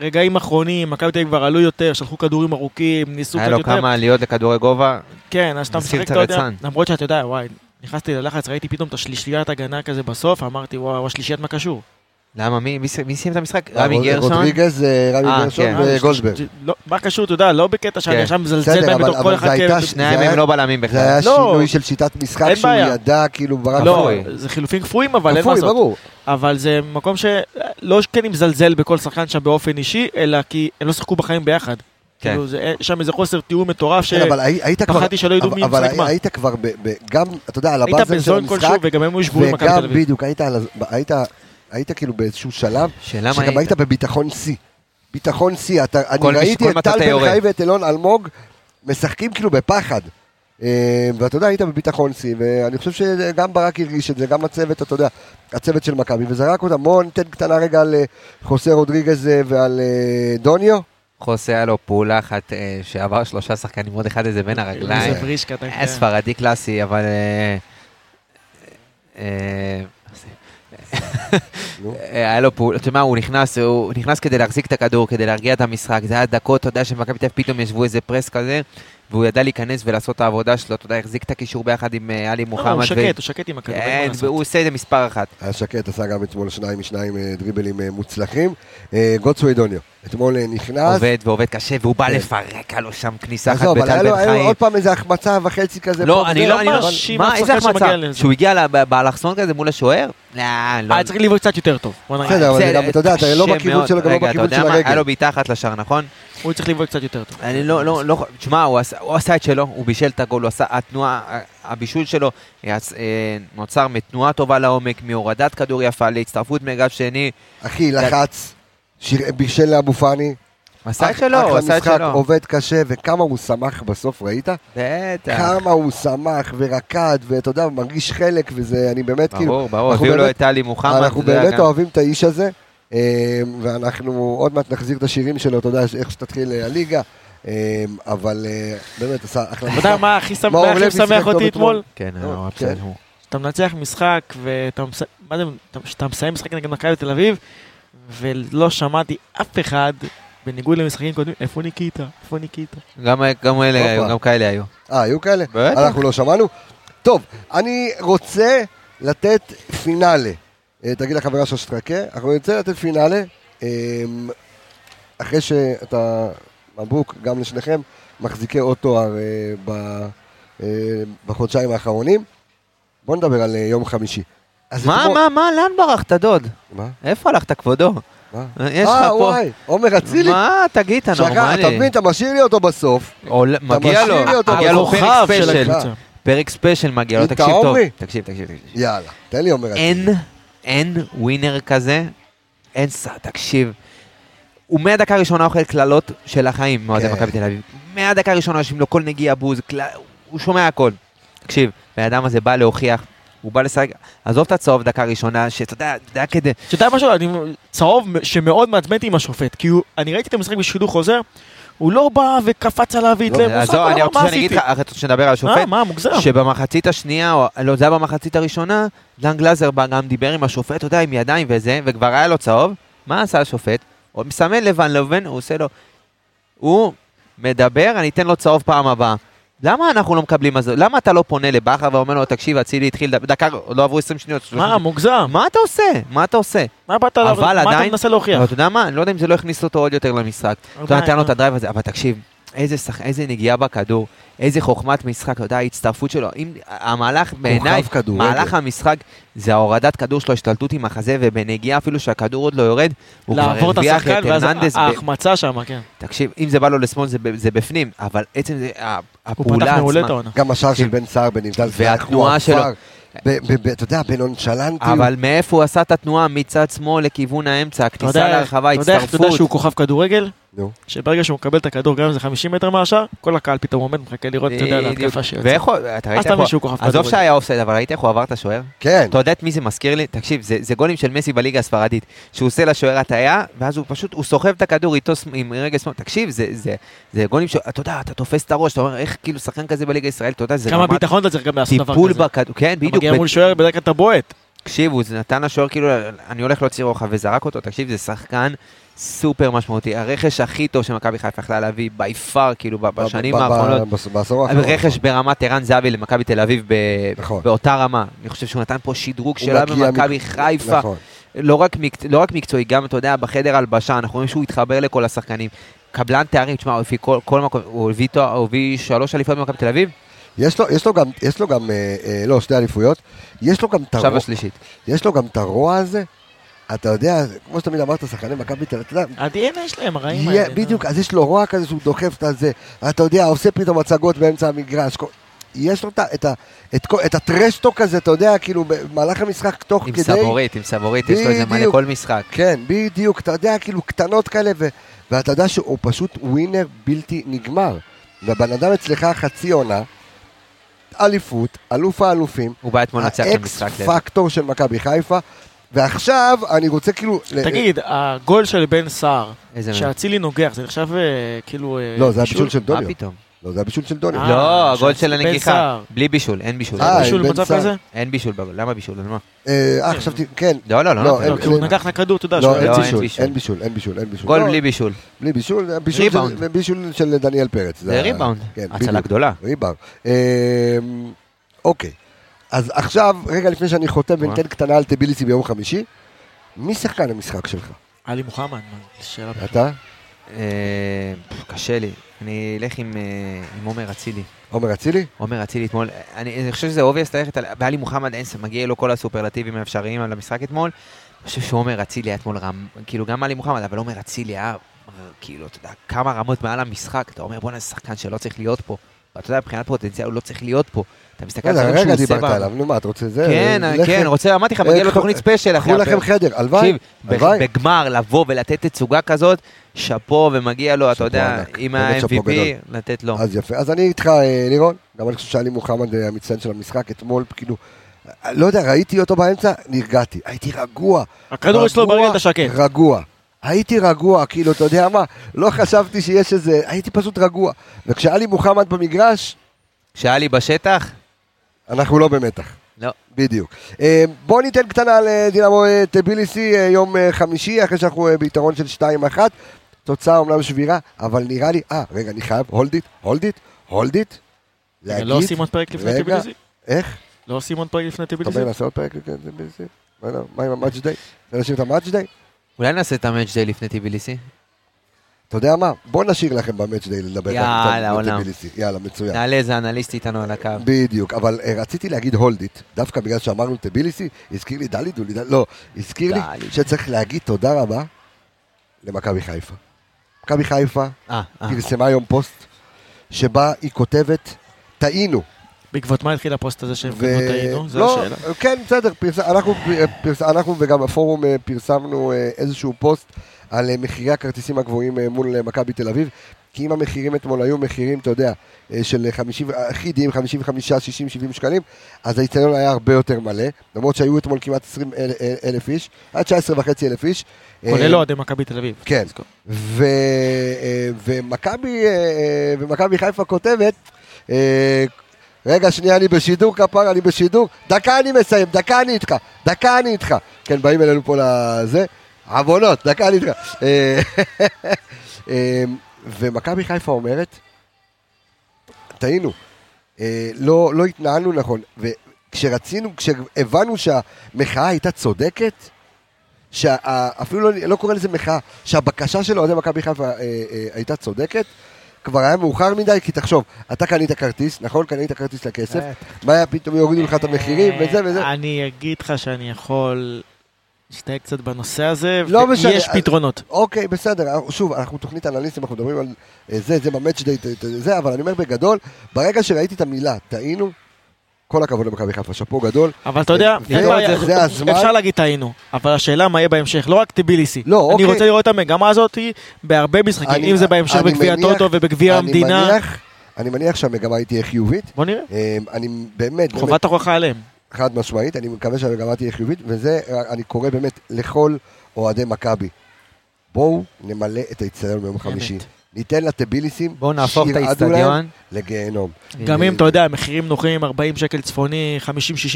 רגעים אחרונים, מכבי תל אביב כבר עלו יותר, שלחו כדורים ארוכים, ניסו היה קצת לו יותר. כמה עליות לכדורי גובה. כן, אז אתה משחק, אתה יודע. למרות שאתה יודע, וואי, נכנסתי ללחץ, ראיתי פתאום את השלישיית הגנה כזה בסוף, אמרתי, וואו, השלישיית מה קשור? למה? מי מי מי סיים את המשחק? אה, רמי גרשון? רודריגז, אה, רמי אה, גרשון כן. וגולדברג. לא, מה קשור, אתה יודע, לא בקטע שאני כן. עכשיו מזלזל בהם אבל- בתור אבל כל זה אחד כאלה. שניים זה הם לא בלמים זה בכלל. היה לא. שינוי של שיטת משחק שהוא בעיה. ידע, כאילו, ברק לא. זה חילופים כפויים, אבל אין מה לעשות. ברור. אבל זה מקום שלא כן אני מזלזל בכל שחקן שם באופן אישי, אלא כי הם לא שיחקו בחיים ביחד. כן. כאילו, זה- שם איזה חוסר תיאום מטורף, אבל היית. שפחדתי שלא ידעו מי אבל משחק מה. היית כבר גם, אתה יודע, על היית הבאזר של בזון כלשהו, המשחק, וגם הם היו שבורים במכבי וגם תל אביב. בדיוק, היית היית- היית כאילו באיזשהו שלב, שגם היית בביטחון שיא. ביטחון שיא. אתה- אני ראיתי את טל בן. חי ואת אילון אלמוג משחקים כאילו בפחד. אה, ואתה יודע, היית בביטחון שיא, ואני חושב שגם ברק הרגיש את זה, גם הצוות, אתה יודע, הצוות של מכבי, וזרק אותם. בואו ניתן קטנה רגע על אה, חוסה רודריגז אה, ועל דוניו. חוסה היה לו פעולה אחת שעבר שלושה שחקנים, עוד אחד איזה בין הרגליים. איזה בריש קטן. היה ספרדי קלאסי, אבל... <laughs> אה, היה לו פעולה, אתה יודע מה, הוא נכנס, הוא נכנס כדי להחזיק את הכדור, כדי להרגיע את המשחק. זה היה דקות, אתה יודע, שמכבי תל פתאום ישבו איזה פרס כזה, והוא ידע להיכנס ולעשות את העבודה שלו, אתה יודע, החזיק את הקישור ביחד עם אה, עלי לא, מוחמד. הוא ו- שקט, הוא שקט עם הכדור, כן. והוא עושה את זה מספר אחת. היה שקט, עשה גם אתמול שניים משניים אה, דריבלים מוצלחים. גוטסווי דוניו. אתמול אה, נכנס. עובד ועובד קשה, והוא בא כן. לפרק, היה לו שם כניסה אחת עזוב, אבל היה בטל לו בן היה לו חיים. עוד פעם איזה החמצה וחצי כזה. לא, אני לא, אבל- מאשים אף שחקן שמגיע? לזה. שהוא הגיע באלכסון כזה מול השוער? לא, לא. היה צריך לבעוט קצת יותר טוב. בסדר, אבל אתה יודע, אתה לא בכיוון. שלו, גם לא בכיוון של מה? היה הרגל. לו בעיטה אחת לשער, נכון? הוא צריך לבעוט קצת יותר טוב. אני לא, לא, לא, תשמע, הוא עשה, את שלו, הוא בישל את הגול, הוא עשה, התנועה, הבישול שלו אה, נוצר מתנועה טובה לעומק, מהורדת כדור יפה, להצטרפות מאגף שני, אחי, לחץ, שיר- בישל לאבו פאני. עשה את שלו, הוא אחלה עשה את משחק, שלו. עובד קשה, וכמה הוא שמח בסוף, ראית? בטח. כמה הוא שמח ורקד, ואתה יודע, מרגיש חלק, וזה, אני באמת, כאילו, ברור, ברור, הביאו לו את טלי מוחמד. אנחנו באמת גם- אוהבים את האיש הזה, אה, ואנחנו עוד מעט נחזיר את השירים שלו, אתה יודע, איך שתתחיל אה, הליגה, אה, אבל אה, באמת עשה אחלה אתה יודע מה הכי שמח- אותי אתמול. אתמול? כן. בסדר, הוא- שאתה מנצח משחק ואתה מס- מה זה, אתה- שאתה מסיים משחק נגד מכבי תל אביב ולא שמעתי אף אחד, בניגוד למשחקים קודמים, איפה ניקיטה? איפה ניקיטה? גם גם אלה. היו, גם כאלה היו. אה, היו כאלה? בטח. אנחנו לא שמענו? טוב, אני רוצה לתת פינאלה. אה, תגיד לחברה שלך שתחכה, אנחנו נרצה לתת פינאלה, אה, אחרי שאתה, מבוק, גם לשניכם, מחזיקי עוד תואר אה, ב- בחודשיים האחרונים. בואו נדבר על יום חמישי. מה, מה, מה, לאן ברחת, דוד? מה? איפה הלכת, כבודו? מה? יש לך אה, פה... וואי, עומר אצילי. מה, תגיד, אתה נורמלי. אתה מבין, אתה משאיר לי אותו בסוף. מגיע לו, מגיע לו פרק של special. הקבוצה. פרק special מגיע לו, תקשיב טוב. תקשיב, תקשיב, תקשיב. יאללה, תן לי עומר אצילי. אין, אין winner כזה, אין ס... תקשיב. הוא מהדקה הראשונה אוכל קללות של החיים, מאוהדי כן. מכבי תל אביב. מהדקה הראשונה יושבים לו כל נגיעה בוז. הוא שומע הכל. תקשיב, הבן אדם הזה בא להוכיח, הוא בא לשחק, עזוב את הצהוב דקה ראשונה, שאתה יודע, זה היה כדי... שאתה יודע משהו, אני צהוב שמאוד מעצבן אותי עם השופט, כי הוא- אני ראיתי את המשחק בשידור חוזר, הוא לא בא וקפץ עליו והתלהב, הוא עזוב, עשה, אני "לא, רוצה מה עשיתי?" לך, אתה רוצה שנדבר על השופט? אה, מה, מוגזם. שבמחצית השנייה, או לא, זה היה במחצית הראשונה, דן גלזר גם דיבר עם השופט, אתה יודע, עם ידיים וזה, וכבר היה לו צהוב. מה עשה השופט? הוא מסמן לבן לבן, הוא עושה לו... הוא מדבר, אני אתן לו צהוב פעם הבאה. למה אנחנו לא מקבלים זה? למה אתה לא פונה לבכר ואומר לו, תקשיב, אצילי התחיל, דק- דקה, לא עברו 20 שניות. מה, מוגזם? מה אתה עושה? מה אתה עושה? מה באת? אבל מה אתה מנסה להוכיח? אתה יודע מה? אני לא יודע אם זה לא הכניס אותו עוד יותר למשחק. אתה נתן לו אה. את הדרייב הזה, אבל תקשיב, איזה, שח... איזה נגיעה בכדור, איזה חוכמת משחק, אתה יודע, ההצטרפות שלו, אם המהלך בעיניי. מהלך המשחק זה ההורדת כדור שלו, השתלטות עם החזה, ובנגיעה אפילו שהכדור עוד לא יורד, הוא כבר לעבור את הרוויח השחקן, את ואז הרננדס. ב... ההחמצה שם, כן. תקשיב, אם זה בא לו לשמאל זה, ב- זה בפנים, אבל עצם זה, הפעולה פתח מעולה את עצמה. גם השער של תקשיב. בן סער בנבדל, והתנועה שלו. אתה יודע, בנונשלנטיות. אבל מאיפה הוא עשה את התנועה מצד שמאל לכיוון האמצע, הכניסה יודע- לרחבה, אתה יודע איך אתה יודע הצטרפות. שהוא כוכב כדורגל? נו. שברגע שהוא מקבל את הכדור, גם אם זה 50 מטר מהשאר, כל הקהל פתאום עומד, מחכה לראות, אתה יודע. להתקפה שיוצאת. ואיך הוא, אתה ראית אז איך הוא, עזוב. שהיה אופסייד, אבל ראית איך הוא עבר את השוער? כן. אתה יודע את מי זה מזכיר לי? תקשיב, זה, זה גולים של מסי בליגה הספרדית, שהוא עושה לשוער הטעיה, ואז הוא פשוט, הוא סוחב את הכדור איתו עם רגל שמאל, תקשיב, זה, זה, זה גולים ש... אתה יודע, אתה תופס את הראש, אתה אומר, איך כאילו שחקן כזה בליגה הישראלית, אתה יודע, זה כמה ביטחון אתה צריך גם לעשות דבר טיפול כזה. בכדור, כן, אתה בדיוק, מגיע ב- מול שוער, בדרך כלל אתה בועט. תקשיב, הוא נתן לשוער כאילו, אני הולך להוציא רוחב וזרק אותו, תקשיב, זה שחקן סופר משמעותי, הרכש הכי טוב שמכבי חיפה יכלה להביא, בי פאר, כאילו, בשנים האחרונות. בעשור האחרון. רכש ברמת ערן זהבי למכבי תל אביב נכון. באותה רמה. אני חושב שהוא נתן פה שדרוג שלה במכבי חיפה. נכון. לא רק. לא רק מקצועי, גם, אתה יודע, בחדר הלבשה, אנחנו רואים שהוא התחבר לכל השחקנים. קבלן תארים, תשמע, הוא הביא כל, כל מקום, הוא הביא, תואר- הוא הביא שלוש אליפויות במכבי תל אביב, יש לו- יש לו גם, יש לו גם, אה, אה, לא, שתי אליפויות. יש לו גם את עכשיו הרוע- השלישית. יש לו גם את הרוע הזה. אתה יודע, כמו שתמיד אמרת, שחקני מכבי תל אביב, אתה יודע, ה-DNA שלהם, הרעים האלה. בדיוק, אז יש לו רוע כזה שהוא דוחף את הזה, אתה יודע, עושה פתאום הצגות באמצע המגרש. יש לו את ה- את את כל- את הטרשטוק הזה, אתה יודע, כאילו, במהלך המשחק, תוך עם כדי... סבורית, עם סבורית, יש לו איזה מלא בדיוק. כל משחק. כן, בדיוק, אתה יודע, כאילו, קטנות כאלה, ו- ואתה יודע שהוא פשוט ווינר בלתי נגמר. והבן אדם אצלך חצי עונה, אליפות, אלוף האלופים, הוא בא אתמול לנצח את האקס המשחק. פקטור של מכבי חיפה, ועכשיו אני רוצה כאילו... ל- תגיד, הגול של בן סער. שאצילי נוגח, זה נחשב אה, כאילו... אה, לא, זה בישול? הבישול של מה דוניו. פתאום? לא, זה הבישול של דוניו. אה, לא, הגול של הנגיחה. בלי בישול, אין בישול. אה, בישול במצב. כזה? אין בישול בגול, למה בישול? על מה? אה, חשבתי, כן. לא, לא, לא. לא. אין- לא, כי הוא נגח את הכדור, אתה יודע, לא, אין אין בישול. אין בישול, אין בישול, אין. גול לא, בלי בישול. בלי בישול, בישול ריבאונד. של- בישול של דניאל פרץ. זה ריבאונד. כן, הצלה. גדולה. ריבאונד. אמ, אוקיי, אז עכשיו, רגע לפני שאני חותם? וניתן קטנה על טביליסי ביום חמישי, מי שחקן המשחק שלך? עלי מוחמד, מה, שאלה... אתה? אה, קשה לי. אני אלך עם אה, עם עומר אצילי. עומר אצילי? עומר אצילי אתמול, אני אני חושב שזה obvious ללכת על... בעלי מוחמד אין, מגיע לו כל הסופרלטיבים האפשריים על המשחק אתמול. אני חושב שעומר אצילי היה אתמול רם, כאילו גם עלי מוחמד, אבל עומר אצילי היה, כאילו, אתה יודע, כמה רמות מעל המשחק, אתה אומר בואנה זה שחקן שלא צריך להיות פה. ואתה יודע, מבחינת פוטנציאל הוא לא צריך להיות פה. אתה מסתכל על רגע, דברים שהוא רגע עושה דיברת עליו, נו מה, אתה רוצה זה? כן, לך- כן, רוצה, אמרתי לך, מגיע לו אה, תוכנית special קחו לכם. חדר, הלוואי. בגמר לבוא ולתת תצוגה כזאת, שאפו ומגיע לו, אתה יודע, עם ה-MVP. לתת לו. אז יפה. אז אני איתך, אה, לירון, גם אני חושב שעלי מוחמד אה, המצטיין של המשחק אתמול, כאילו, אה, לא יודע, ראיתי אותו באמצע, נרגעתי, הייתי רגוע. הכדור אצלו רגוע, ברגל אתה שקט. רגוע. הייתי רגוע, כאילו, אתה יודע מה, לא חשבתי שיש איזה, הייתי פשוט רגוע. וכשעלי מוחמד במגרש, כשאלי בשטח, אנחנו לא במתח. לא. בדיוק. אה, בואו ניתן קטנה על אה, דינמו אה, טביליסי, יום חמישי, אחרי שאנחנו ביתרון של 2-1. תוצאה אומנם שבירה, אבל נראה לי, אה, רגע, אני חייב, hold it, hold it, hold it. רגע, לא עושים עוד פרק לפני רגע. טיביליסי? איך? לא עושים עוד פרק לפני אתה טיביליסי? אומר לעשות עוד פרק לפני טביליסי? לא יודע, מה עם ה match day? אתה נשאיר את ה match day? אולי נעשה את ה match day לפני טיביליסי? אתה יודע מה? בוא נשאיר לכם ב match day לדבר. יאללה, עולם. יאללה, מצוין. נעלה איזה אנליסט איתנו על הקו. בדיוק, אבל אה, רציתי להגיד hold it, דווקא בגלל שאמרנו טביליסי, הזכיר לי דלי דולי, לא, הזכיר לי. שצריך להגיד תודה רבה למכבי חיפה. מכבי חיפה אה, אה. פרסמה היום פוסט שבה היא כותבת, טעינו. בעקבות מה התחיל הפוסט הזה שהם ו- טעינו? זו לא, השאלה. כן, בסדר, פרס... אנחנו, פרס... אנחנו וגם הפורום אה, פרסמנו אה, איזשהו פוסט על אה, מחירי הכרטיסים הגבוהים מול מכבי תל אביב. כי אם המחירים אתמול היו מחירים, אתה יודע, של 50, אחידים, 55, 60, 70 שקלים, אז האיצטדיון היה הרבה יותר מלא, למרות שהיו אתמול כמעט 20 אל- אל- אלף איש, עד 19 וחצי אלף איש. כולל אוהדי מכבי תל אביב. כן. ו... ומכבי, ומכבי חיפה כותבת, רגע, שנייה, אני בשידור, כפר, אני בשידור, דקה אני מסיים, דקה אני איתך, דקה אני איתך. כן, באים אלינו פה לזה, עוונות, דקה אני איתך. אה, <laughs> אה, ומכבי חיפה אומרת, טעינו, אה, לא, לא התנהלנו נכון, וכשרצינו, כשהבנו שהמחאה הייתה צודקת, שאפילו לא, לא קורא לזה מחאה, שהבקשה של אוהדי מכבי חיפה אה, אה, הייתה צודקת, כבר היה מאוחר מדי, כי תחשוב, אתה קנית כרטיס, נכון? קנית כרטיס לכסף, מה היה פתאום יורידו לך את המחירים וזה וזה? אני אגיד לך שאני יכול להסתייג קצת בנושא הזה, לא משנה, אז- פתרונות. אוקיי, בסדר, שוב, אנחנו תוכנית אנליסטים, אנחנו מדברים על אה, זה, זה במאץ' ת- זה, אבל אני אומר בגדול, ברגע שראיתי את המילה, טעינו, כל הכבוד למכבי חיפה, שאפו גדול. אבל אתה יודע, הזמן. אפשר להגיד טעינו, אבל השאלה מה יהיה בהמשך, לא רק טיביליסי. לא, אני אוקיי. רוצה לראות את המגמה הזאת בהרבה משחקים, אני- אם זה בהמשך אני בגביע הטוטו ובגביע אני המדינה. אני מניח שהמגמה היא תהיה חיובית. בוא נראה, אה, אני באמת, חובת ההוכחה עליהם. חד משמעית, אני מקווה שהמגמה תהיה חיובית, וזה, אני קורא באמת לכל אוהדי מכבי. בואו נמלא את האיצטדיון ביום חמישי. ניתן לטביליסים, בואו נהפוך את האיצטדיון. לגיהנום. גם אם אתה יודע, מחירים נוחים, 40 שקל צפוני, 50-60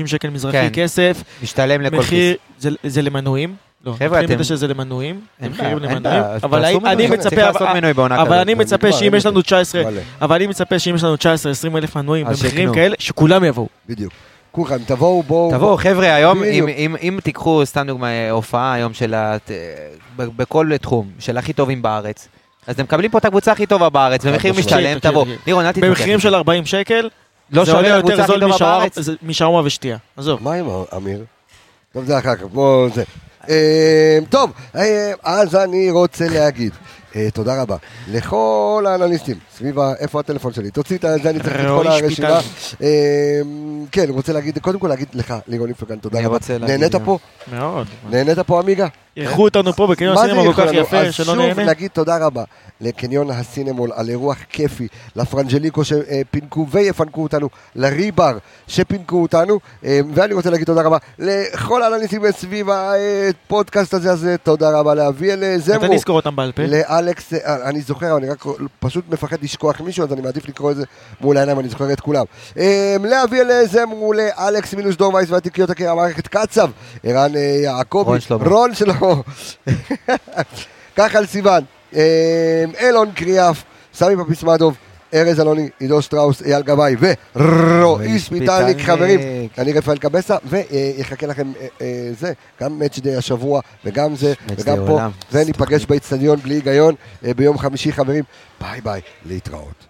שקל מזרחי כן. כסף, משתלם לכל מחיר, כיס. זה- זה למנויים. לא, חבר'ה, אתם- בזה שזה למנויים, אין מחירים למנויים, אבל אני. מצפה, צריך לעשות מנוי בעונה אבל. אני מצפה שאם יש לנו מלא. 19, מלא, אבל אני מצפה שאם יש לנו 19-20 אלף מנויים במחירים. כאלה, שכולם יבואו. בדיוק. כולכם, תבואו, בואו. תבואו חבר'ה, היום. אם- אם- אם תיקחו סתם דוגמא אה, הופעה היום של ה... בכל תחום, של הכי טובים בארץ, אז אתם מקבלים פה את הקבוצה הכי טובה בארץ, במחיר משמעית. משתלם, תקשיב, תבואו. תקשיב. לירון, אל תתווכח. במחירים של 40 שקל, לא זה עולה שווה יותר זול משווארמה ושתייה. עזוב. מה עם אמיר? טוב, זה אחר כך, בואו זה. אה, טוב, אה, אז אני רוצה להגיד. אה, תודה רבה לכל האנליסטים סביב ה... איפה הטלפון שלי? תוציא את זה, אני צריך את כל הרשימה. כן, רוצה להגיד, קודם כל להגיד לך, לירון איפרגן, תודה רבה. נהנית. פה? מאוד. נהנית פה עמיגה? אירחו אותנו פה בקניון הסינמה כל כך אירחו לנו? יפה, אז שלא שוב נהנה. נגיד תודה רבה לקניון הסינמול על אירוח כיפי, לפרנג'ליקו שפינקו ויפנקו אותנו, לריבר שפינקו אותנו, אה, ואני רוצה להגיד תודה רבה לכל האנליסטים סביב הפודקאסט הזה, אז אה, תודה רבה לאביאל אה, אתה זמרו. נזכור אותם בעל פה. לאלכס, אה, אני זוכר, אני רק פשוט מפחד לשכוח מישהו, אז אני מעדיף לקרוא את זה מול העיניים, אני זוכר את כולם. לאביאל זמרו, לאלכס מינוס דור וייס והתיקיות הקרע, המערכת קצב, ערן יעקבי, רון שלמה. רון שלמה, כחל סיוון, אה, אילון קריאף, סמי פפיסמדוב, ארז אלוני, עידו שטראוס, אייל גבאי ורועי שפיטלניק. חברים. אני רפאל קבסה, ויחכה לכם אה, אה, זה, גם match day השבוע, וגם זה, וגם פה. וניפגש באיצטדיון בלי היגיון אה, ביום חמישי, חברים. ביי ביי, להתראות.